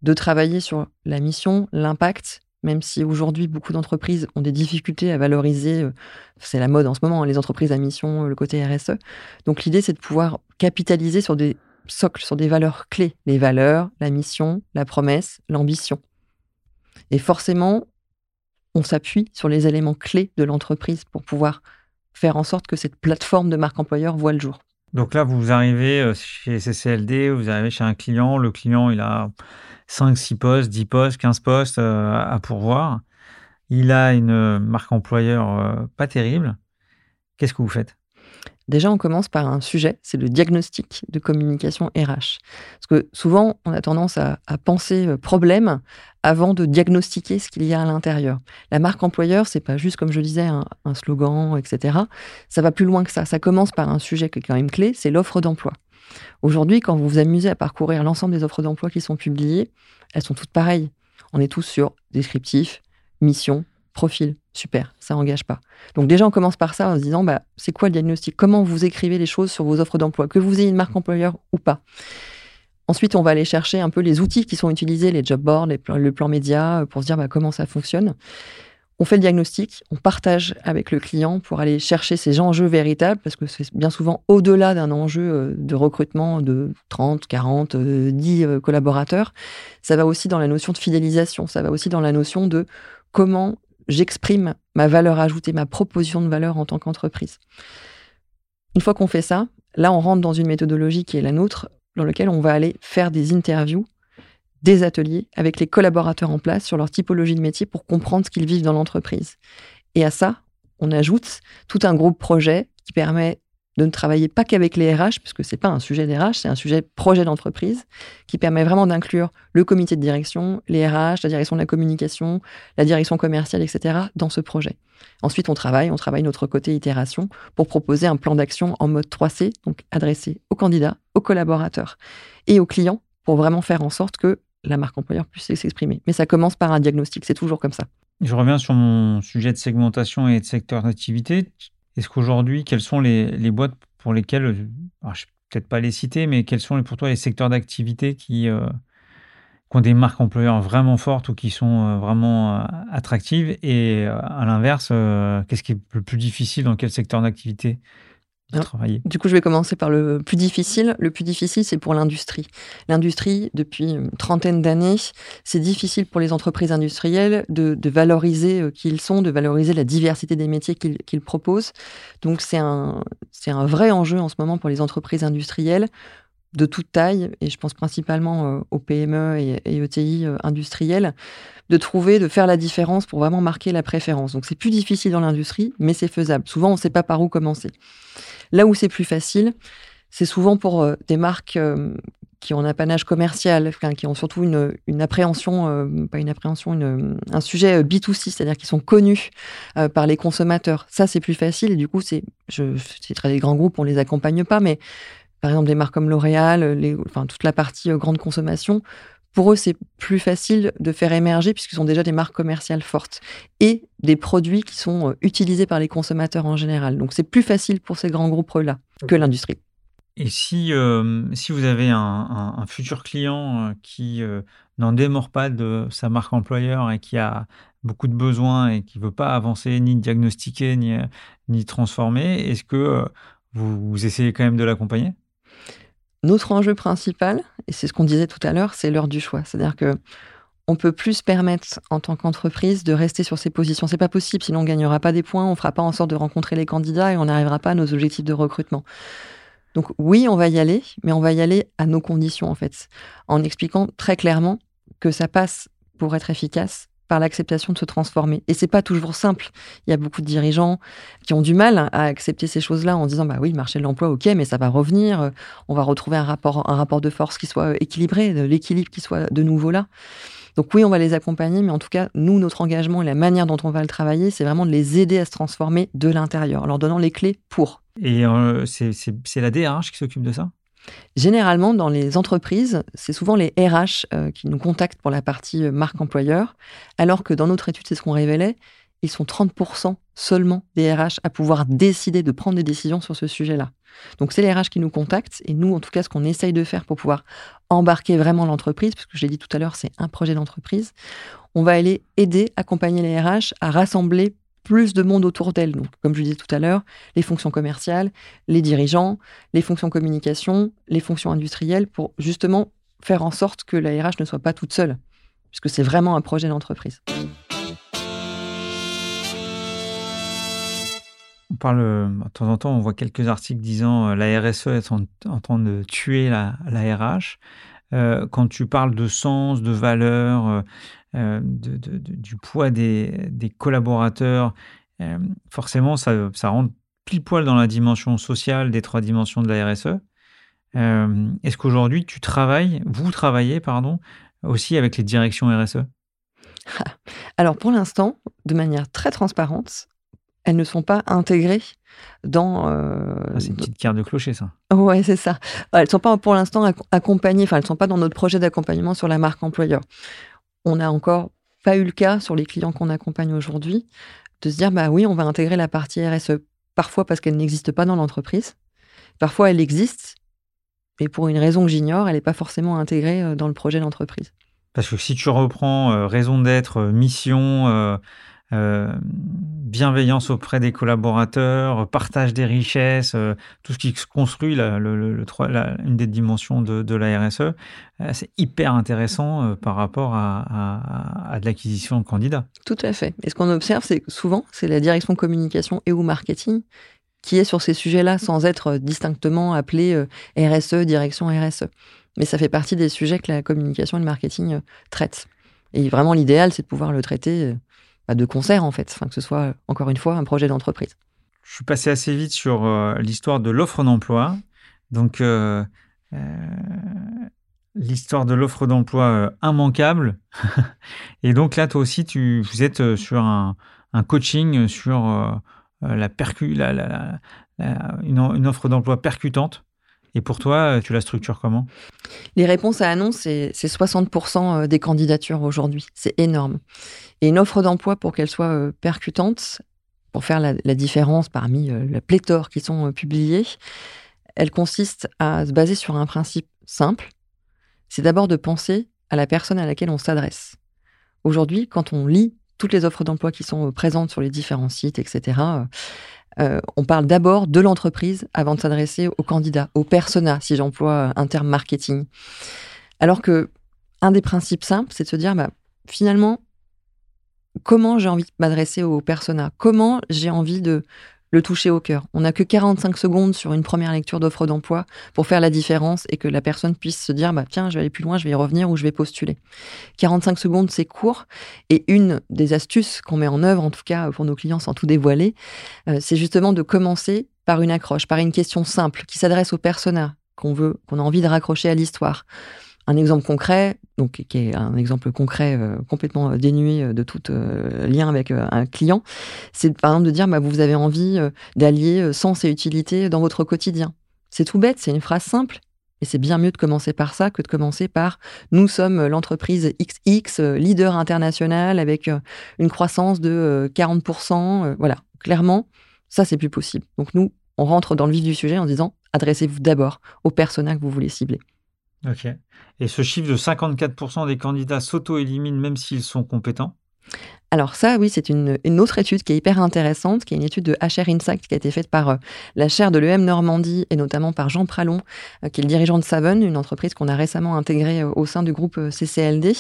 de travailler sur la mission, l'impact, même si aujourd'hui beaucoup d'entreprises ont des difficultés à valoriser, euh, c'est la mode en ce moment, hein, les entreprises à mission, le côté RSE. Donc l'idée, c'est de pouvoir capitaliser sur des socles, sur des valeurs clés, les valeurs, la mission, la promesse, l'ambition. Et forcément, on s'appuie sur les éléments clés de l'entreprise pour pouvoir faire en sorte que cette plateforme de marque employeur voit le jour. Donc là, vous arrivez euh, chez CCLD, vous arrivez chez un client, le client, il a 5, 6 postes, 10 postes, 15 postes euh, à pourvoir. Il a une marque employeur euh, pas terrible. Qu'est-ce que vous faites? Déjà, on commence par un sujet, c'est le diagnostic de communication RH. Parce que souvent, on a tendance à, penser euh, problème avant de diagnostiquer ce qu'il y a à l'intérieur. La marque employeur, c'est pas juste, comme je disais, un, slogan, etc. Ça va plus loin que ça. Ça commence par un sujet qui est quand même clé, c'est l'offre d'emploi. Aujourd'hui, quand vous vous amusez à parcourir l'ensemble des offres d'emploi qui sont publiées, elles sont toutes pareilles. On est tous sur descriptif, mission, profil. Super, ça engage pas. Donc déjà, on commence par ça en se disant, bah, c'est quoi le diagnostic? Comment vous écrivez les choses sur vos offres d'emploi? Que vous ayez une marque employeur ou pas. Ensuite, on va aller chercher un peu les outils qui sont utilisés, les job boards, le plan média, pour se dire bah, comment ça fonctionne. On fait le diagnostic, on partage avec le client pour aller chercher ces enjeux véritables, parce que c'est bien souvent au-delà d'un enjeu euh, de recrutement de 30, 40, 10 collaborateurs. Ça va aussi dans la notion de fidélisation, ça va aussi dans la notion de comment j'exprime ma valeur ajoutée, ma proposition de valeur en tant qu'entreprise. Une fois qu'on fait ça, là, on rentre dans une méthodologie qui est la nôtre, dans laquelle on va aller faire des interviews des ateliers avec les collaborateurs en place sur leur typologie de métier pour comprendre ce qu'ils vivent dans l'entreprise. Et à ça, on ajoute tout un groupe projet qui permet de ne travailler pas qu'avec les RH, puisque ce n'est pas un sujet des RH, c'est un sujet projet d'entreprise, qui permet vraiment d'inclure le comité de direction, les RH, la direction de la communication, la direction commerciale, etc., dans ce projet. Ensuite, on travaille, on travaille notre côté itération pour proposer un plan d'action en mode 3C, donc adressé aux candidats, aux collaborateurs et aux clients, pour vraiment faire en sorte que la marque employeur puisse s'exprimer. Mais ça commence par un diagnostic, c'est toujours comme ça. Je reviens sur mon sujet de segmentation et de secteur d'activité. Est-ce qu'aujourd'hui, quelles sont les, boîtes pour lesquelles, je ne vais peut-être pas les citer, mais quels sont pour toi les secteurs d'activité qui, euh, ont des marques employeurs vraiment fortes ou qui sont euh, vraiment euh, attractives? Et à l'inverse, qu'est-ce qui est le plus difficile dans quel secteur d'activité? Du coup, je vais commencer par le plus difficile. Le plus difficile, c'est pour l'industrie. L'industrie, depuis une trentaine d'années, c'est difficile pour les entreprises industrielles de, valoriser euh, qui ils sont, de valoriser la diversité des métiers qu'ils proposent. Donc, c'est un, un vrai enjeu en ce moment pour les entreprises industrielles de toute taille, et je pense principalement euh, aux PME et, ETI euh, industrielles, de trouver, de faire la différence pour vraiment marquer la préférence. Donc c'est plus difficile dans l'industrie, mais c'est faisable. Souvent, on ne sait pas par où commencer. Là où c'est plus facile, c'est souvent pour euh, des marques euh, qui ont un apanage commercial, qui ont surtout une, appréhension, euh, pas une appréhension, un sujet B2C, c'est-à-dire qui sont connus par les consommateurs. Ça, c'est plus facile. Du coup, c'est, je citerai des grands groupes, on les accompagne pas, mais par exemple des marques comme L'Oréal, enfin toute la partie grande consommation, pour eux, c'est plus facile de faire émerger puisqu'ils ont déjà des marques commerciales fortes et des produits qui sont euh, utilisés par les consommateurs en général. Donc, c'est plus facile pour ces grands groupes-là que l'industrie. Et si, euh, si vous avez un, futur client euh, qui n'en démord pas de sa marque employeur et qui a beaucoup de besoins et qui ne veut pas avancer, ni diagnostiquer, ni, ni transformer, est-ce que vous essayez quand même de l'accompagner? Notre enjeu principal, et c'est ce qu'on disait tout à l'heure, c'est l'heure du choix. C'est-à-dire que on peut plus permettre en tant qu'entreprise de rester sur ses positions. C'est pas possible, sinon on gagnera pas des points, on fera pas en sorte de rencontrer les candidats et on n'arrivera pas à nos objectifs de recrutement. Donc oui, on va y aller, mais on va y aller à nos conditions en fait, en expliquant très clairement que ça passe pour être efficace par l'acceptation de se transformer. Et c'est pas toujours simple. Il y a beaucoup de dirigeants qui ont du mal à accepter ces choses-là en disant bah oui, marché de l'emploi, ok, mais ça va revenir. On va retrouver un rapport, un rapport de force qui soit équilibré, l'équilibre qui soit de nouveau là. Donc oui, on va les accompagner, mais en tout cas, nous, notre engagement et la manière dont on va le travailler, c'est vraiment de les aider à se transformer de l'intérieur, en leur donnant les clés pour. Et euh, c'est la DRH qui s'occupe de ça? Généralement, dans les entreprises, c'est souvent les RH euh, qui nous contactent pour la partie euh, marque employeur, alors que dans notre étude, c'est ce qu'on révélait, ils sont 30% seulement des RH à pouvoir décider de prendre des décisions sur ce sujet-là. Donc c'est les RH qui nous contactent et nous, en tout cas, ce qu'on essaye de faire pour pouvoir embarquer vraiment l'entreprise, parce que je l'ai dit tout à l'heure, c'est un projet d'entreprise, on va aller aider, accompagner les RH à rassembler plus de monde autour d'elle. Donc, comme je disais tout à l'heure, les fonctions commerciales, les dirigeants, les fonctions communication, les fonctions industrielles, pour justement faire en sorte que la RH ne soit pas toute seule, puisque c'est vraiment un projet d'entreprise. On parle, de temps en temps, on voit quelques articles disant euh, la RSE est en, train de tuer la, RH. Euh, quand tu parles de sens, de valeur, euh, euh, du poids des, collaborateurs, euh, forcément, ça, ça rentre pile poil dans la dimension sociale des trois dimensions de la RSE. Est-ce qu'aujourd'hui, tu travailles, vous travaillez, pardon, aussi avec les directions RSE [laughs] Alors, pour l'instant, de manière très transparente, elles ne sont pas intégrées dans. Ah, c'est une petite carte de clocher, ça. Ouais, c'est ça. Elles ne sont pas pour l'instant accompagnées, enfin, elles ne sont pas dans notre projet d'accompagnement sur la marque employeur on n'a encore pas eu le cas sur les clients qu'on accompagne aujourd'hui de se dire bah oui, on va intégrer la partie RSE. Parfois parce qu'elle n'existe pas dans l'entreprise, parfois elle existe, et pour une raison que j'ignore, elle n'est pas forcément intégrée dans le projet d'entreprise. Parce que si tu reprends raison d'être, mission, euh, bienveillance auprès des collaborateurs, partage des richesses, euh, tout ce qui construit la, une des dimensions de, la RSE, euh, c'est hyper intéressant par rapport à, de l'acquisition de candidats. Tout à fait. Et ce qu'on observe, c'est souvent, c'est la direction communication et ou marketing qui est sur ces sujets-là sans être distinctement appelé RSE, direction RSE. Mais ça fait partie des sujets que la communication et le marketing traitent. Et vraiment, l'idéal, c'est de pouvoir le traiter de concert en fait, que ce soit encore une fois un projet d'entreprise. Je suis passé assez vite sur euh, l'histoire de l'offre d'emploi. Donc, euh, euh, l'histoire de l'offre d'emploi immanquable. [laughs] Et donc là, toi aussi, tu, vous êtes sur un, coaching sur la, percu, une, offre d'emploi percutante. Et pour toi, tu la structures comment? Les réponses à annonce, c'est 60% des candidatures aujourd'hui. C'est énorme. Et une offre d'emploi, pour qu'elle soit euh, percutante, pour faire la, différence parmi euh, la pléthore qui sont euh, publiées, elle consiste à se baser sur un principe simple. C'est d'abord de penser à la personne à laquelle on s'adresse. Aujourd'hui, quand on lit toutes les offres d'emploi qui sont présentes sur les différents sites, etc., on parle d'abord de l'entreprise avant de s'adresser au candidat, au persona, si j'emploie un terme marketing. Alors que un des principes simples, c'est de se dire, bah, finalement, comment j'ai envie de m'adresser au persona, comment j'ai envie de le toucher au cœur. On n'a que 45 secondes sur une première lecture d'offre d'emploi pour faire la différence et que la personne puisse se dire bah tiens, je vais aller plus loin, je vais y revenir ou je vais postuler. 45 secondes, c'est court et une des astuces qu'on met en œuvre en tout cas pour nos clients sans tout dévoiler, euh, c'est justement de commencer par une accroche, par une question simple qui s'adresse au persona qu'on veut, qu'on a envie de raccrocher à l'histoire. Un exemple concret, donc qui est un exemple concret euh, complètement euh, dénué euh, de tout lien avec un client, c'est par exemple de dire bah, vous avez envie d'allier sens et utilité dans votre quotidien. C'est tout bête, c'est une phrase simple. Et c'est bien mieux de commencer par ça que de commencer par nous sommes l'entreprise XX, leader international avec une croissance de 40%. Voilà, clairement, ça c'est plus possible. Donc nous, on rentre dans le vif du sujet en disant adressez-vous d'abord aux personas que vous voulez cibler. Ok. Et ce chiffre de 54% des candidats s'auto-éliminent même s'ils sont compétents? Alors ça, oui, c'est une, autre étude qui est hyper intéressante, qui est une étude de HR Insight qui a été faite par euh, la chaire de l'EM Normandie et notamment par Jean Pralon, euh, qui est le dirigeant de Savon, une entreprise qu'on a récemment intégrée euh, au sein du groupe CCLD.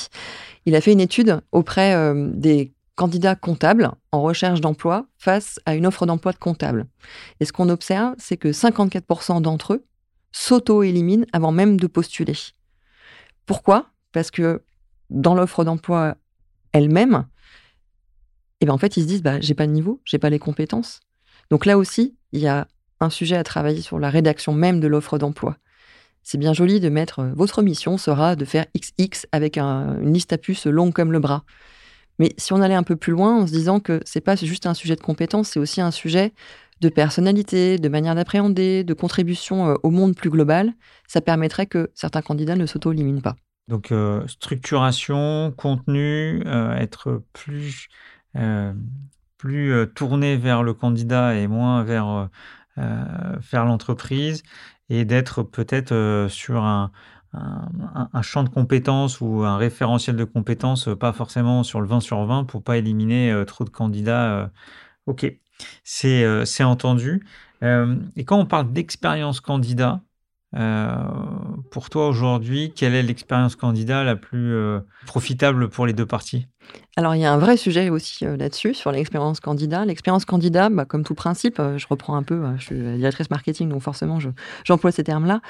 Il a fait une étude auprès des candidats comptables en recherche d'emploi face à une offre d'emploi de comptable. Et ce qu'on observe, c'est que 54% d'entre eux s'auto-éliminent avant même de postuler. Pourquoi? Parce que dans l'offre d'emploi elle-même, eh ben en fait, ils se disent bah, j'ai pas de niveau, j'ai pas les compétences. Donc là aussi, il y a un sujet à travailler sur la rédaction même de l'offre d'emploi. C'est bien joli de mettre euh, votre mission sera de faire XX avec une liste à puces longue comme le bras. Mais si on allait un peu plus loin en se disant que c'est pas juste un sujet de compétence, c'est aussi un sujet de personnalité, de manière d'appréhender, de contribution euh, au monde plus global, ça permettrait que certains candidats ne s'auto-éliminent pas. Donc euh, structuration, contenu, euh, être plus, plus tourné vers le candidat et moins vers, l'entreprise et d'être peut-être sur un, un, champ de compétences ou un référentiel de compétences, pas forcément sur le 20 sur 20 pour pas éliminer trop de candidats. ok. Euh, c'est entendu. Euh, et quand on parle d'expérience candidat, pour toi aujourd'hui, quelle est l'expérience candidat la plus profitable pour les deux parties? Alors il y a un vrai sujet aussi là-dessus, sur l'expérience candidat. L'expérience candidat, bah, comme tout principe, je reprends un peu, je suis directrice marketing, donc forcément j'emploie ces termes-là.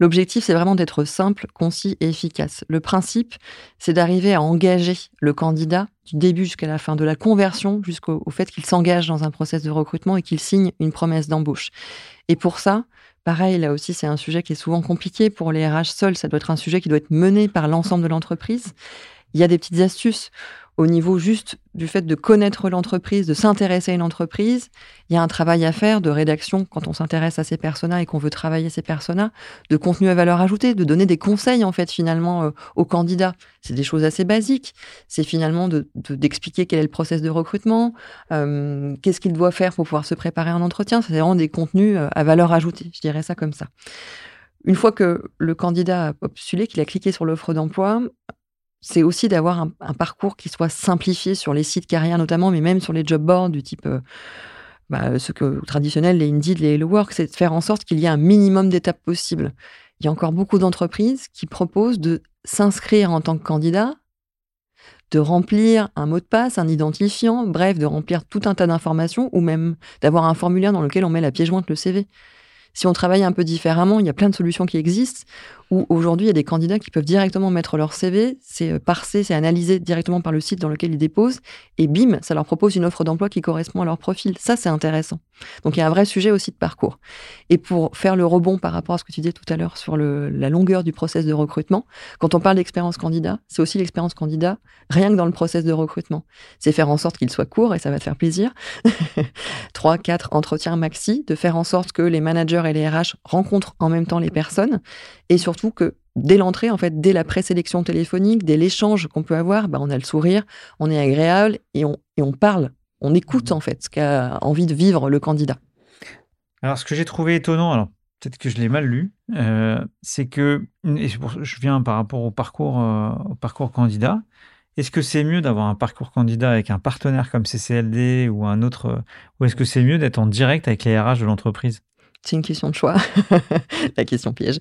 L'objectif, c'est vraiment d'être simple, concis et efficace. Le principe, c'est d'arriver à engager le candidat du début jusqu'à la fin, de la conversion jusqu'au fait qu'il s'engage dans un process de recrutement et qu'il signe une promesse d'embauche. Et pour ça, pareil, là aussi, c'est un sujet qui est souvent compliqué pour les RH seuls. Ça doit être un sujet qui doit être mené par l'ensemble de l'entreprise. Il y a des petites astuces au niveau juste du fait de connaître l'entreprise, de s'intéresser à une entreprise, il y a un travail à faire de rédaction quand on s'intéresse à ces personas et qu'on veut travailler ces personas, de contenu à valeur ajoutée, de donner des conseils en fait finalement euh, aux candidats. C'est des choses assez basiques. C'est finalement d'expliquer quel est le process de recrutement, euh, qu'est-ce qu'il doit faire pour pouvoir se préparer à un entretien. C'est vraiment des contenus euh, à valeur ajoutée, je dirais ça comme ça. une fois que le candidat a postulé, qu'il a cliqué sur l'offre d'emploi, c'est aussi d'avoir un, parcours qui soit simplifié sur les sites carrières notamment, mais même sur les job boards du type euh, bah, ce que traditionnel, les Indeed, les Hello Work, c'est de faire en sorte qu'il y ait un minimum d'étapes possibles. Il y a encore beaucoup d'entreprises qui proposent de s'inscrire en tant que candidat, de remplir un mot de passe, un identifiant, bref, de remplir tout un tas d'informations, ou même d'avoir un formulaire dans lequel on met la pièce jointe, le CV. Si on travaille un peu différemment, il y a plein de solutions qui existent où aujourd'hui il y a des candidats qui peuvent directement mettre leur CV, c'est euh, parsé, c'est analysé directement par le site dans lequel ils déposent, et bim, ça leur propose une offre d'emploi qui correspond à leur profil. Ça, c'est intéressant. Donc il y a un vrai sujet aussi de parcours. Et pour faire le rebond par rapport à ce que tu disais tout à l'heure sur la longueur du process de recrutement, quand on parle d'expérience candidat, c'est aussi l'expérience candidat, rien que dans le process de recrutement. C'est faire en sorte qu'il soit court, et ça va te faire plaisir. [laughs] Trois, quatre entretiens maxi, de faire en sorte que les managers et les RH rencontrent en même temps les personnes, et surtout que dès l'entrée, en fait, dès la présélection téléphonique, dès l'échange qu'on peut avoir, bah, on a le sourire, on est agréable et on, et on parle, on écoute mmh. en fait ce qu'a envie de vivre le candidat. Alors, ce que j'ai trouvé étonnant, alors peut-être que je l'ai mal lu, euh, c'est que, et je viens par rapport au parcours, euh, au parcours candidat, est-ce que c'est mieux d'avoir un parcours candidat avec un partenaire comme CCLD ou un autre, ou est-ce que c'est mieux d'être en direct avec les RH de l'entreprise? C'est une question de choix. [laughs] la question piège.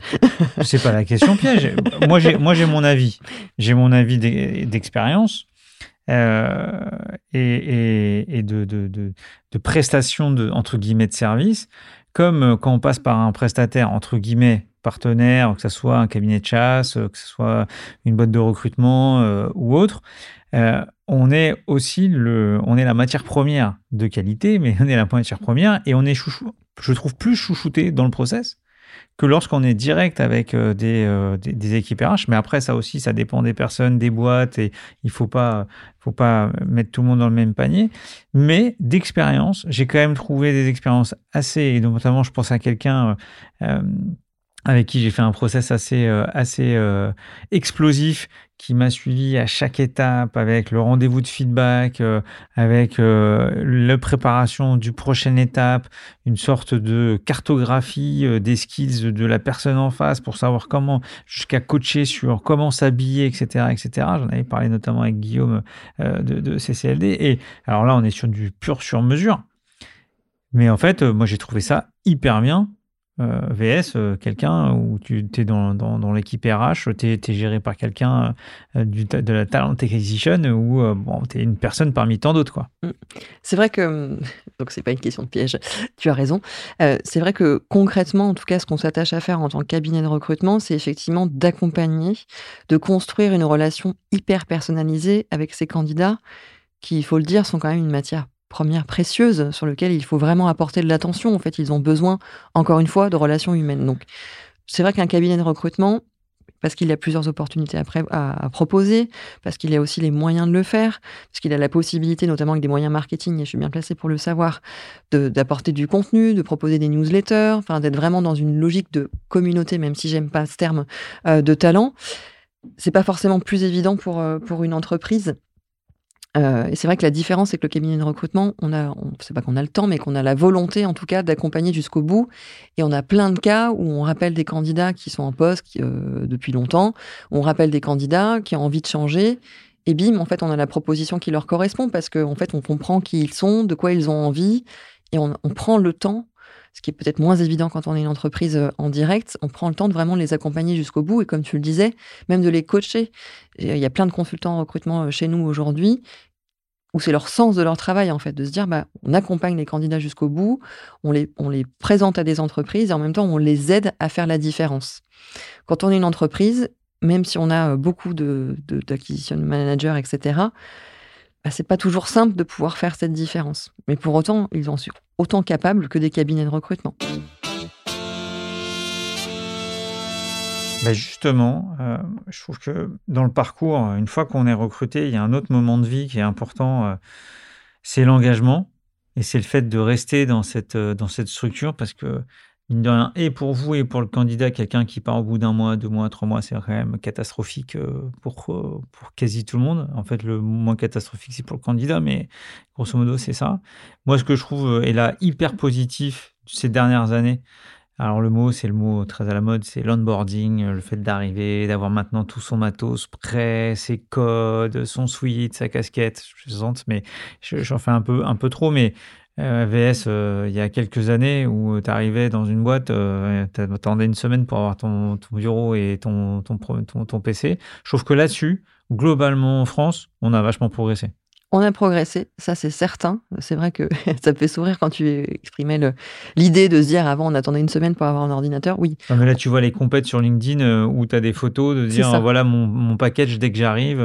c'est pas la question piège. moi, j'ai, moi, j'ai mon avis. J'ai mon avis d'expérience euh, et, et, de, de, de, de prestation de, entre guillemets de service. Comme euh, quand on passe par un prestataire, entre guillemets, partenaire, que ce soit un cabinet de chasse, que ce soit une boîte de recrutement euh, ou autre, euh, on est aussi le, on est la matière première de qualité, mais on est la matière première et on est chouchou, je trouve plus chouchouté dans le process que lorsqu'on est direct avec euh, euh, des, des, équipes RH. Mais après, ça aussi, ça dépend des personnes, des boîtes, et il faut pas, faut pas mettre tout le monde dans le même panier. Mais d'expérience, j'ai quand même trouvé des expériences assez, et notamment, je pense à quelqu'un avec qui j'ai fait un process assez, euh, assez euh, explosif, qui m'a suivi à chaque étape, avec le rendez-vous de feedback, euh, avec la préparation du prochaine étape, une sorte de cartographie des skills de la personne en face pour savoir comment, jusqu'à coacher sur comment s'habiller, etc., etc. J'en avais parlé notamment avec Guillaume de, de CCLD. Et alors là, on est sur du pur sur mesure. Mais en fait, moi, j'ai trouvé ça hyper bien euh, VS, euh, quelqu'un où tu es dans, dans, l'équipe RH, tu es, géré par quelqu'un euh, de la talent acquisition ou bon, tu es une personne parmi tant d'autres. Mm. C'est vrai que, [laughs] donc c'est pas une question de piège, tu as raison. c'est vrai que concrètement, en tout cas, ce qu'on s'attache à faire en tant que cabinet de recrutement, c'est effectivement d'accompagner, de construire une relation hyper personnalisée avec ces candidats qui, il faut le dire, sont quand même une matière première précieuse sur lequel il faut vraiment apporter de l'attention. En fait, ils ont besoin, encore une fois, de relations humaines. Donc, c'est vrai qu'un cabinet de recrutement, parce qu'il a plusieurs opportunités à, proposer, parce qu'il a aussi les moyens de le faire, parce qu'il a la possibilité, notamment avec des moyens marketing, et je suis bien placé pour le savoir, d'apporter du contenu, de proposer des newsletters, enfin d'être vraiment dans une logique de communauté, même si j'aime pas ce terme, euh, de talent. C'est pas forcément plus évident pour, euh, pour une entreprise euh, et c'est vrai que la différence, c'est que le cabinet de recrutement, on a, on sait pas qu'on a le temps, mais qu'on a la volonté, en tout cas, d'accompagner jusqu'au bout. Et on a plein de cas où on rappelle des candidats qui sont en poste euh, depuis longtemps, on rappelle des candidats qui ont envie de changer. Et bim, en fait, on a la proposition qui leur correspond parce qu'en en fait, on comprend qui ils sont, de quoi ils ont envie, et on prend le temps ce qui est peut-être moins évident quand on est une entreprise euh, en direct. On prend le temps de vraiment les accompagner jusqu'au bout et comme tu le disais, même de les coacher. Il y a plein de consultants en recrutement euh, chez nous aujourd'hui où c'est leur sens de leur travail en fait, de se dire bah, on accompagne les candidats jusqu'au bout, on les, présente à des entreprises et en même temps on les aide à faire la différence. Quand on est une entreprise, même si on a euh, beaucoup de, d'acquisition managers, etc., bah, c'est pas toujours simple de pouvoir faire cette différence. Mais pour autant, ils en autant capables que des cabinets de recrutement. Bah, justement, euh, je trouve que dans le parcours, une fois qu'on est recruté, il y a un autre moment de vie qui est important, euh, c'est l'engagement. Et c'est le fait de rester dans cette, euh, dans cette structure parce que et pour vous et pour le candidat, quelqu'un qui part au bout d'un mois, deux mois, trois mois, c'est quand même catastrophique euh, pour, euh, pour quasi tout le monde. En fait, le moins catastrophique, c'est pour le candidat, mais grosso modo, c'est ça. Moi, ce que je trouve euh, est là hyper positif ces dernières années, Alors le mot, c'est le mot très à la mode, c'est l'onboarding, le fait d'arriver, d'avoir maintenant tout son matos prêt, ses codes, son suite, sa casquette. Je sens, mais j'en fais un peu, un peu trop. Mais euh, VS, euh, il y a quelques années où tu arrivais dans une boîte, euh, tu attendais une semaine pour avoir ton, bureau et ton, ton, PC. Je trouve que là-dessus, globalement en France, on a vachement progressé. On a progressé, ça c'est certain. C'est vrai que [laughs] ça fait sourire quand tu exprimais l'idée de se dire avant on attendait une semaine pour avoir un ordinateur. Oui. mais là tu vois les compètes sur LinkedIn où tu as des photos de dire voilà mon, mon, package dès que j'arrive.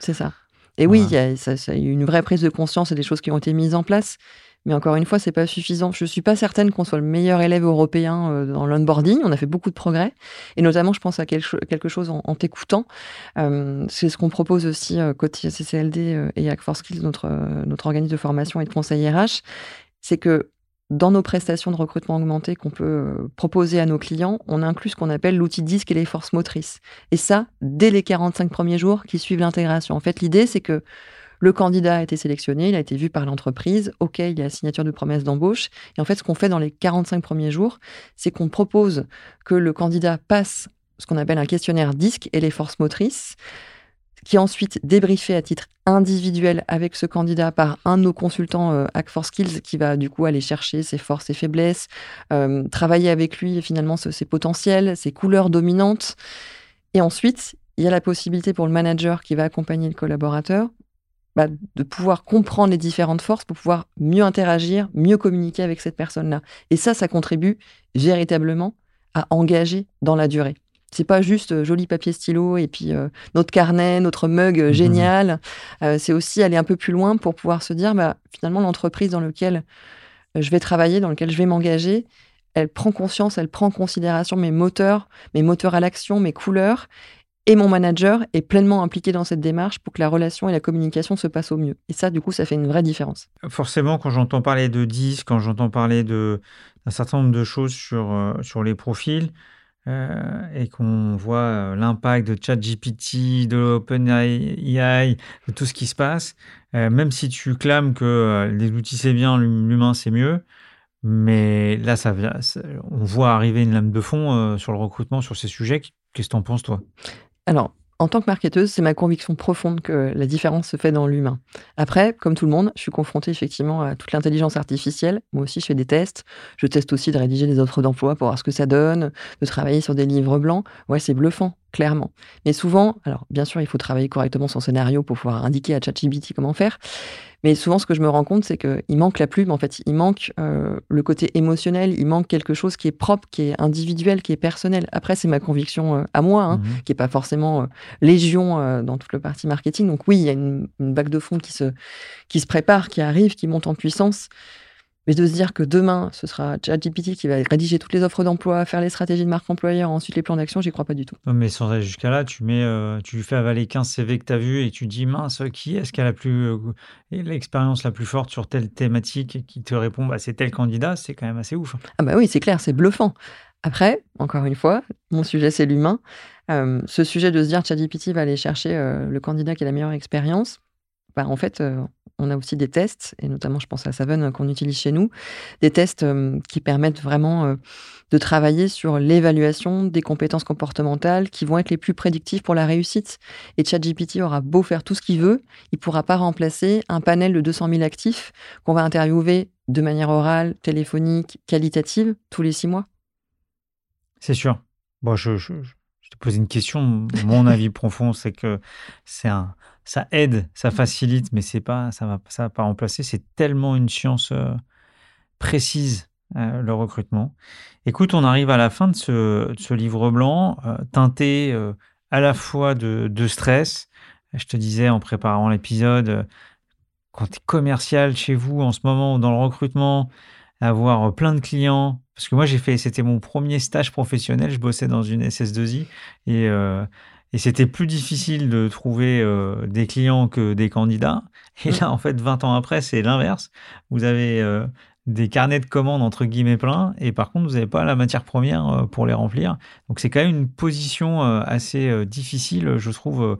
C'est ça. Et oui, il y, a, ça, ça, y a eu une vraie prise de conscience et des choses qui ont été mises en place. Mais encore une fois, c'est pas suffisant. Je suis pas certaine qu'on soit le meilleur élève européen euh, dans l'onboarding. On a fait beaucoup de progrès. Et notamment, je pense à quelque chose en, t'écoutant. Euh, c'est ce qu'on propose aussi euh, côté CCLD et Hack4Skills, notre, notre organisme de formation et de conseil RH. C'est que dans nos prestations de recrutement augmenté qu'on peut proposer à nos clients, on inclut ce qu'on appelle l'outil disque et les forces motrices. Et ça, dès les 45 premiers jours qui suivent l'intégration. En fait, l'idée, c'est que le candidat a été sélectionné, il a été vu par l'entreprise. OK, il y a la signature de promesse d'embauche. Et en fait, ce qu'on fait dans les 45 premiers jours, c'est qu'on propose que le candidat passe ce qu'on appelle un questionnaire disque et les forces motrices qui est ensuite débriefé à titre individuel avec ce candidat par un de nos consultants euh, Hack for Skills qui va du coup aller chercher ses forces et faiblesses, euh, travailler avec lui finalement ses potentiels, ses couleurs dominantes. Et ensuite, il y a la possibilité pour le manager qui va accompagner le collaborateur bah, de pouvoir comprendre les différentes forces pour pouvoir mieux interagir, mieux communiquer avec cette personne-là. Et ça, ça contribue véritablement à engager dans la durée. C'est pas juste euh, joli papier stylo et puis euh, notre carnet, notre mug euh, mmh génial. c'est aussi aller un peu plus loin pour pouvoir se dire, bah, finalement, l'entreprise dans laquelle je vais travailler, dans laquelle je vais m'engager, elle prend conscience, elle prend en considération mes moteurs, mes moteurs à l'action, mes couleurs, et mon manager est pleinement impliqué dans cette démarche pour que la relation et la communication se passent au mieux. Et ça, du coup, ça fait une vraie différence. Forcément, quand j'entends parler de 10, quand j'entends parler d'un certain nombre de choses sur, euh, sur les profils, euh, et qu'on voit euh, l'impact de ChatGPT, de OpenAI, de tout ce qui se passe, même si tu clames que les outils c'est bien, l'humain c'est mieux, mais là, ça, on voit arriver une lame de fond sur le recrutement, sur ces sujets. Qu'est-ce que tu en penses, toi? Alors, en tant que marketeuse, c'est ma conviction profonde que la différence se fait dans l'humain. Après, comme tout le monde, je suis confrontée effectivement à toute l'intelligence artificielle. Moi aussi, je fais des tests. Je teste aussi de rédiger des offres d'emploi pour voir ce que ça donne, de travailler sur des livres blancs. Ouais, c'est bluffant, clairement. Mais souvent, alors bien sûr, il faut travailler correctement son scénario pour pouvoir indiquer à ChatGPT comment faire. Mais souvent, ce que je me rends compte, c'est qu'il manque la plume, en fait. Il manque euh, le côté émotionnel, il manque quelque chose qui est propre, qui est individuel, qui est personnel. Après, c'est ma conviction euh, à moi, hein, mmh qui n'est pas forcément euh, légion dans toute le partie marketing. Donc oui, il y a une, une bague de fond qui se, qui se prépare, qui arrive, qui monte en puissance. Mais de se dire que demain, ce sera ChatGPT qui va rédiger toutes les offres d'emploi, faire les stratégies de marque employeur, ensuite les plans d'action, j'y crois pas du tout. mais sans aller jusqu'à là, tu mets, euh, tu fais avaler 15 CV que tu as vus et tu dis mince, qui est-ce qui a la plus euh, l'expérience la plus forte sur telle thématique et qui te répond bah, c'est tel candidat, c'est quand même assez ouf. Ah bah oui, c'est clair, c'est bluffant. Après, encore une fois, mon sujet c'est l'humain. Euh, ce sujet de se dire ChatGPT va aller chercher le candidat qui a la meilleure expérience, bah, en fait, on a aussi des tests, et notamment je pense à Savon qu'on utilise chez nous, des tests euh, qui permettent vraiment euh, de travailler sur l'évaluation des compétences comportementales qui vont être les plus prédictives pour la réussite. Et ChatGPT aura beau faire tout ce qu'il veut, il ne pourra pas remplacer un panel de 200 000 actifs qu'on va interviewer de manière orale, téléphonique, qualitative, tous les six mois. C'est sûr. Bon, je, je, je te pose une question. Mon [laughs] avis profond, c'est que c'est un ça aide, ça mmh. facilite, mais c'est pas, ça va, ça va pas remplacer. C'est tellement une science euh, précise euh, le recrutement. Écoute, on arrive à la fin de ce, livre blanc, euh, teinté à la fois de, de, stress. Je te disais en préparant l'épisode, quand tu es commercial chez vous en ce moment dans le recrutement, avoir plein de clients. Parce que moi, j'ai fait, c'était mon premier stage professionnel. Je bossais dans une SS2I et et c'était plus difficile de trouver euh, des clients que des candidats. Et mmh. là, en fait, 20 ans après, c'est l'inverse. Vous avez euh, des carnets de commandes entre guillemets pleins, et par contre, vous n'avez pas la matière première euh, pour les remplir. Donc, c'est quand même une position assez difficile, je trouve,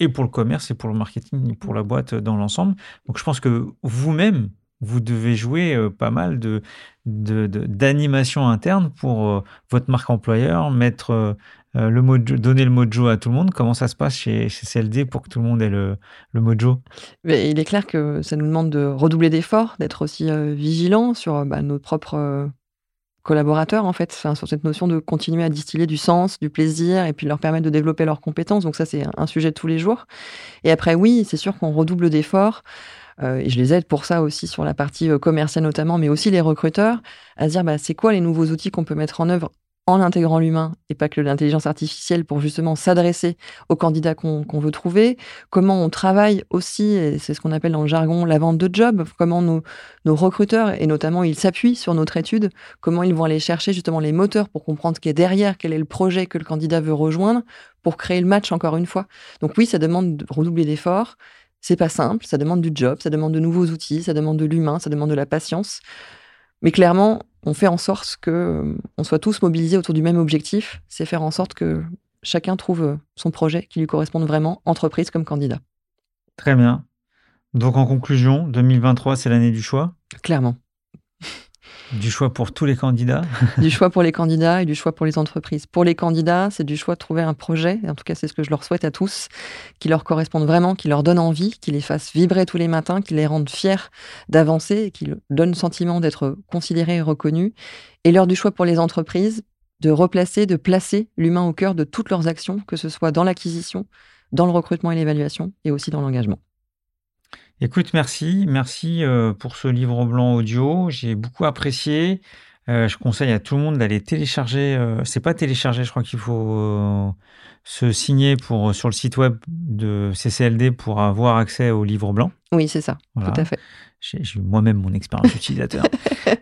et pour le commerce, et pour le marketing, et pour la boîte dans l'ensemble. Donc, je pense que vous-même, vous devez jouer pas mal de d'animation interne pour votre marque employeur, mettre le mojo, donner le mojo à tout le monde. Comment ça se passe chez, CLD pour que tout le monde ait le, le mojo? Il est clair que ça nous demande de redoubler d'efforts, d'être aussi vigilant sur bah, nos propres collaborateurs, en fait, sur cette notion de continuer à distiller du sens, du plaisir, et puis leur permettre de développer leurs compétences. Donc ça, c'est un sujet de tous les jours. Et après, oui, c'est sûr qu'on redouble d'efforts. Euh, et je les aide pour ça aussi sur la partie euh, commerciale notamment, mais aussi les recruteurs, à se dire bah, c'est quoi les nouveaux outils qu'on peut mettre en œuvre en intégrant l'humain et pas que l'intelligence artificielle pour justement s'adresser aux candidats qu'on veut trouver, comment on travaille aussi, et c'est ce qu'on appelle dans le jargon la vente de job, comment nos, nos recruteurs, et notamment ils s'appuient sur notre étude, comment ils vont aller chercher justement les moteurs pour comprendre ce qui est derrière, quel est le projet que le candidat veut rejoindre, pour créer le match encore une fois. Donc oui, ça demande de redoubler d'efforts, c'est pas simple, ça demande du job, ça demande de nouveaux outils, ça demande de l'humain, ça demande de la patience. Mais clairement, on fait en sorte que euh, on soit tous mobilisés autour du même objectif, c'est faire en sorte que chacun trouve euh, son projet qui lui corresponde vraiment, entreprise comme candidat. Très bien. Donc en conclusion, 2023, c'est l'année du choix? Clairement. Du choix pour tous les candidats [laughs] Du choix pour les candidats et du choix pour les entreprises. Pour les candidats, c'est du choix de trouver un projet, en tout cas c'est ce que je leur souhaite à tous, qui leur corresponde vraiment, qui leur donne envie, qui les fasse vibrer tous les matins, qui les rende fiers d'avancer qui leur donne le sentiment d'être considérés et reconnus. Et l'heure du choix pour les entreprises, de replacer, de placer l'humain au cœur de toutes leurs actions, que ce soit dans l'acquisition, dans le recrutement et l'évaluation, et aussi dans l'engagement. Écoute, merci. Merci euh, pour ce livre blanc audio. J'ai beaucoup apprécié. Euh, je conseille à tout le monde d'aller télécharger. Euh, c'est pas télécharger, je crois qu'il faut se signer pour, sur le site web de CCLD pour avoir accès au livre blanc. Oui, c'est ça, tout à fait. J'ai eu moi-même mon expérience utilisateur. [laughs]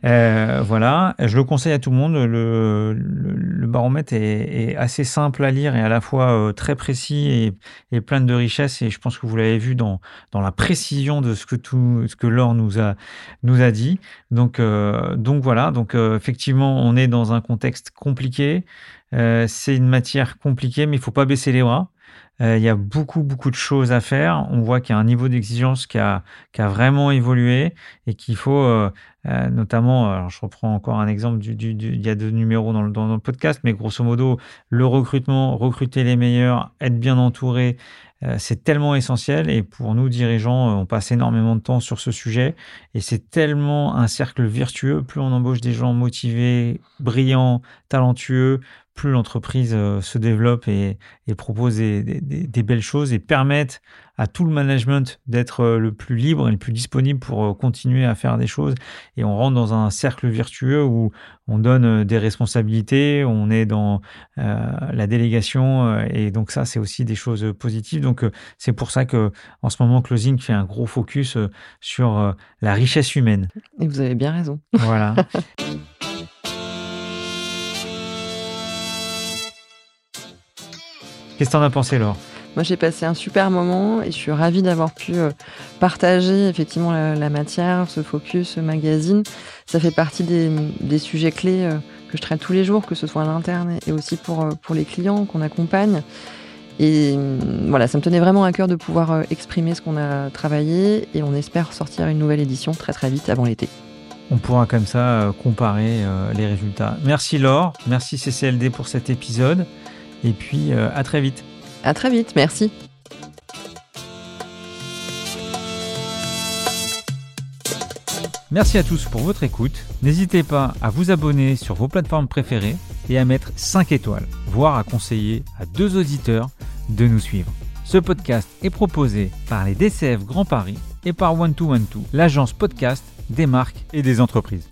Euh, voilà, je le conseille à tout le monde. Le, le, baromètre est, assez simple à lire et à la fois euh, très précis et, et, plein de richesses. Et je pense que vous l'avez vu dans, dans la précision de ce que tout ce que Laure nous a nous a dit. Donc euh, donc voilà. Donc effectivement, on est dans un contexte compliqué. c'est une matière compliquée, mais il faut pas baisser les bras. Euh, il y a beaucoup, beaucoup de choses à faire. On voit qu'il y a un niveau d'exigence qui a, vraiment évolué et qu'il faut euh, euh, notamment, je reprends encore un exemple, il y a deux numéros dans le, dans le podcast, mais grosso modo, le recrutement, recruter les meilleurs, être bien entouré, c'est tellement essentiel et pour nous dirigeants, on passe énormément de temps sur ce sujet et c'est tellement un cercle vertueux. Plus on embauche des gens motivés, brillants, talentueux, plus l'entreprise euh, se développe et, propose des, belles choses et permettent à tout le management d'être euh, le plus libre et le plus disponible pour euh, continuer à faire des choses. Et on rentre dans un cercle vertueux où on donne des responsabilités, on est dans la délégation et donc ça c'est aussi des choses positives. Donc c'est pour ça que en ce moment Closing fait un gros focus sur la richesse humaine. Et vous avez bien raison. Voilà. [laughs] Qu'est-ce que t'en as pensé, Laure? Moi, j'ai passé un super moment et je suis ravie d'avoir pu euh, partager effectivement la, matière, ce focus, ce magazine. Ça fait partie des, sujets clés euh, que je traite tous les jours, que ce soit à l'interne et aussi pour, euh, pour les clients qu'on accompagne. Et mm, voilà, ça me tenait vraiment à cœur de pouvoir exprimer ce qu'on a travaillé et on espère sortir une nouvelle édition très très vite avant l'été. On pourra comme ça comparer les résultats. Merci Laure, merci CCLD pour cet épisode. Et puis, euh, à très vite. À très vite, merci. Merci à tous pour votre écoute. N'hésitez pas à vous abonner sur vos plateformes préférées et à mettre 5 étoiles, voire à conseiller à deux auditeurs de nous suivre. Ce podcast est proposé par les DCF Grand Paris et par One 2 One l'agence podcast des marques et des entreprises.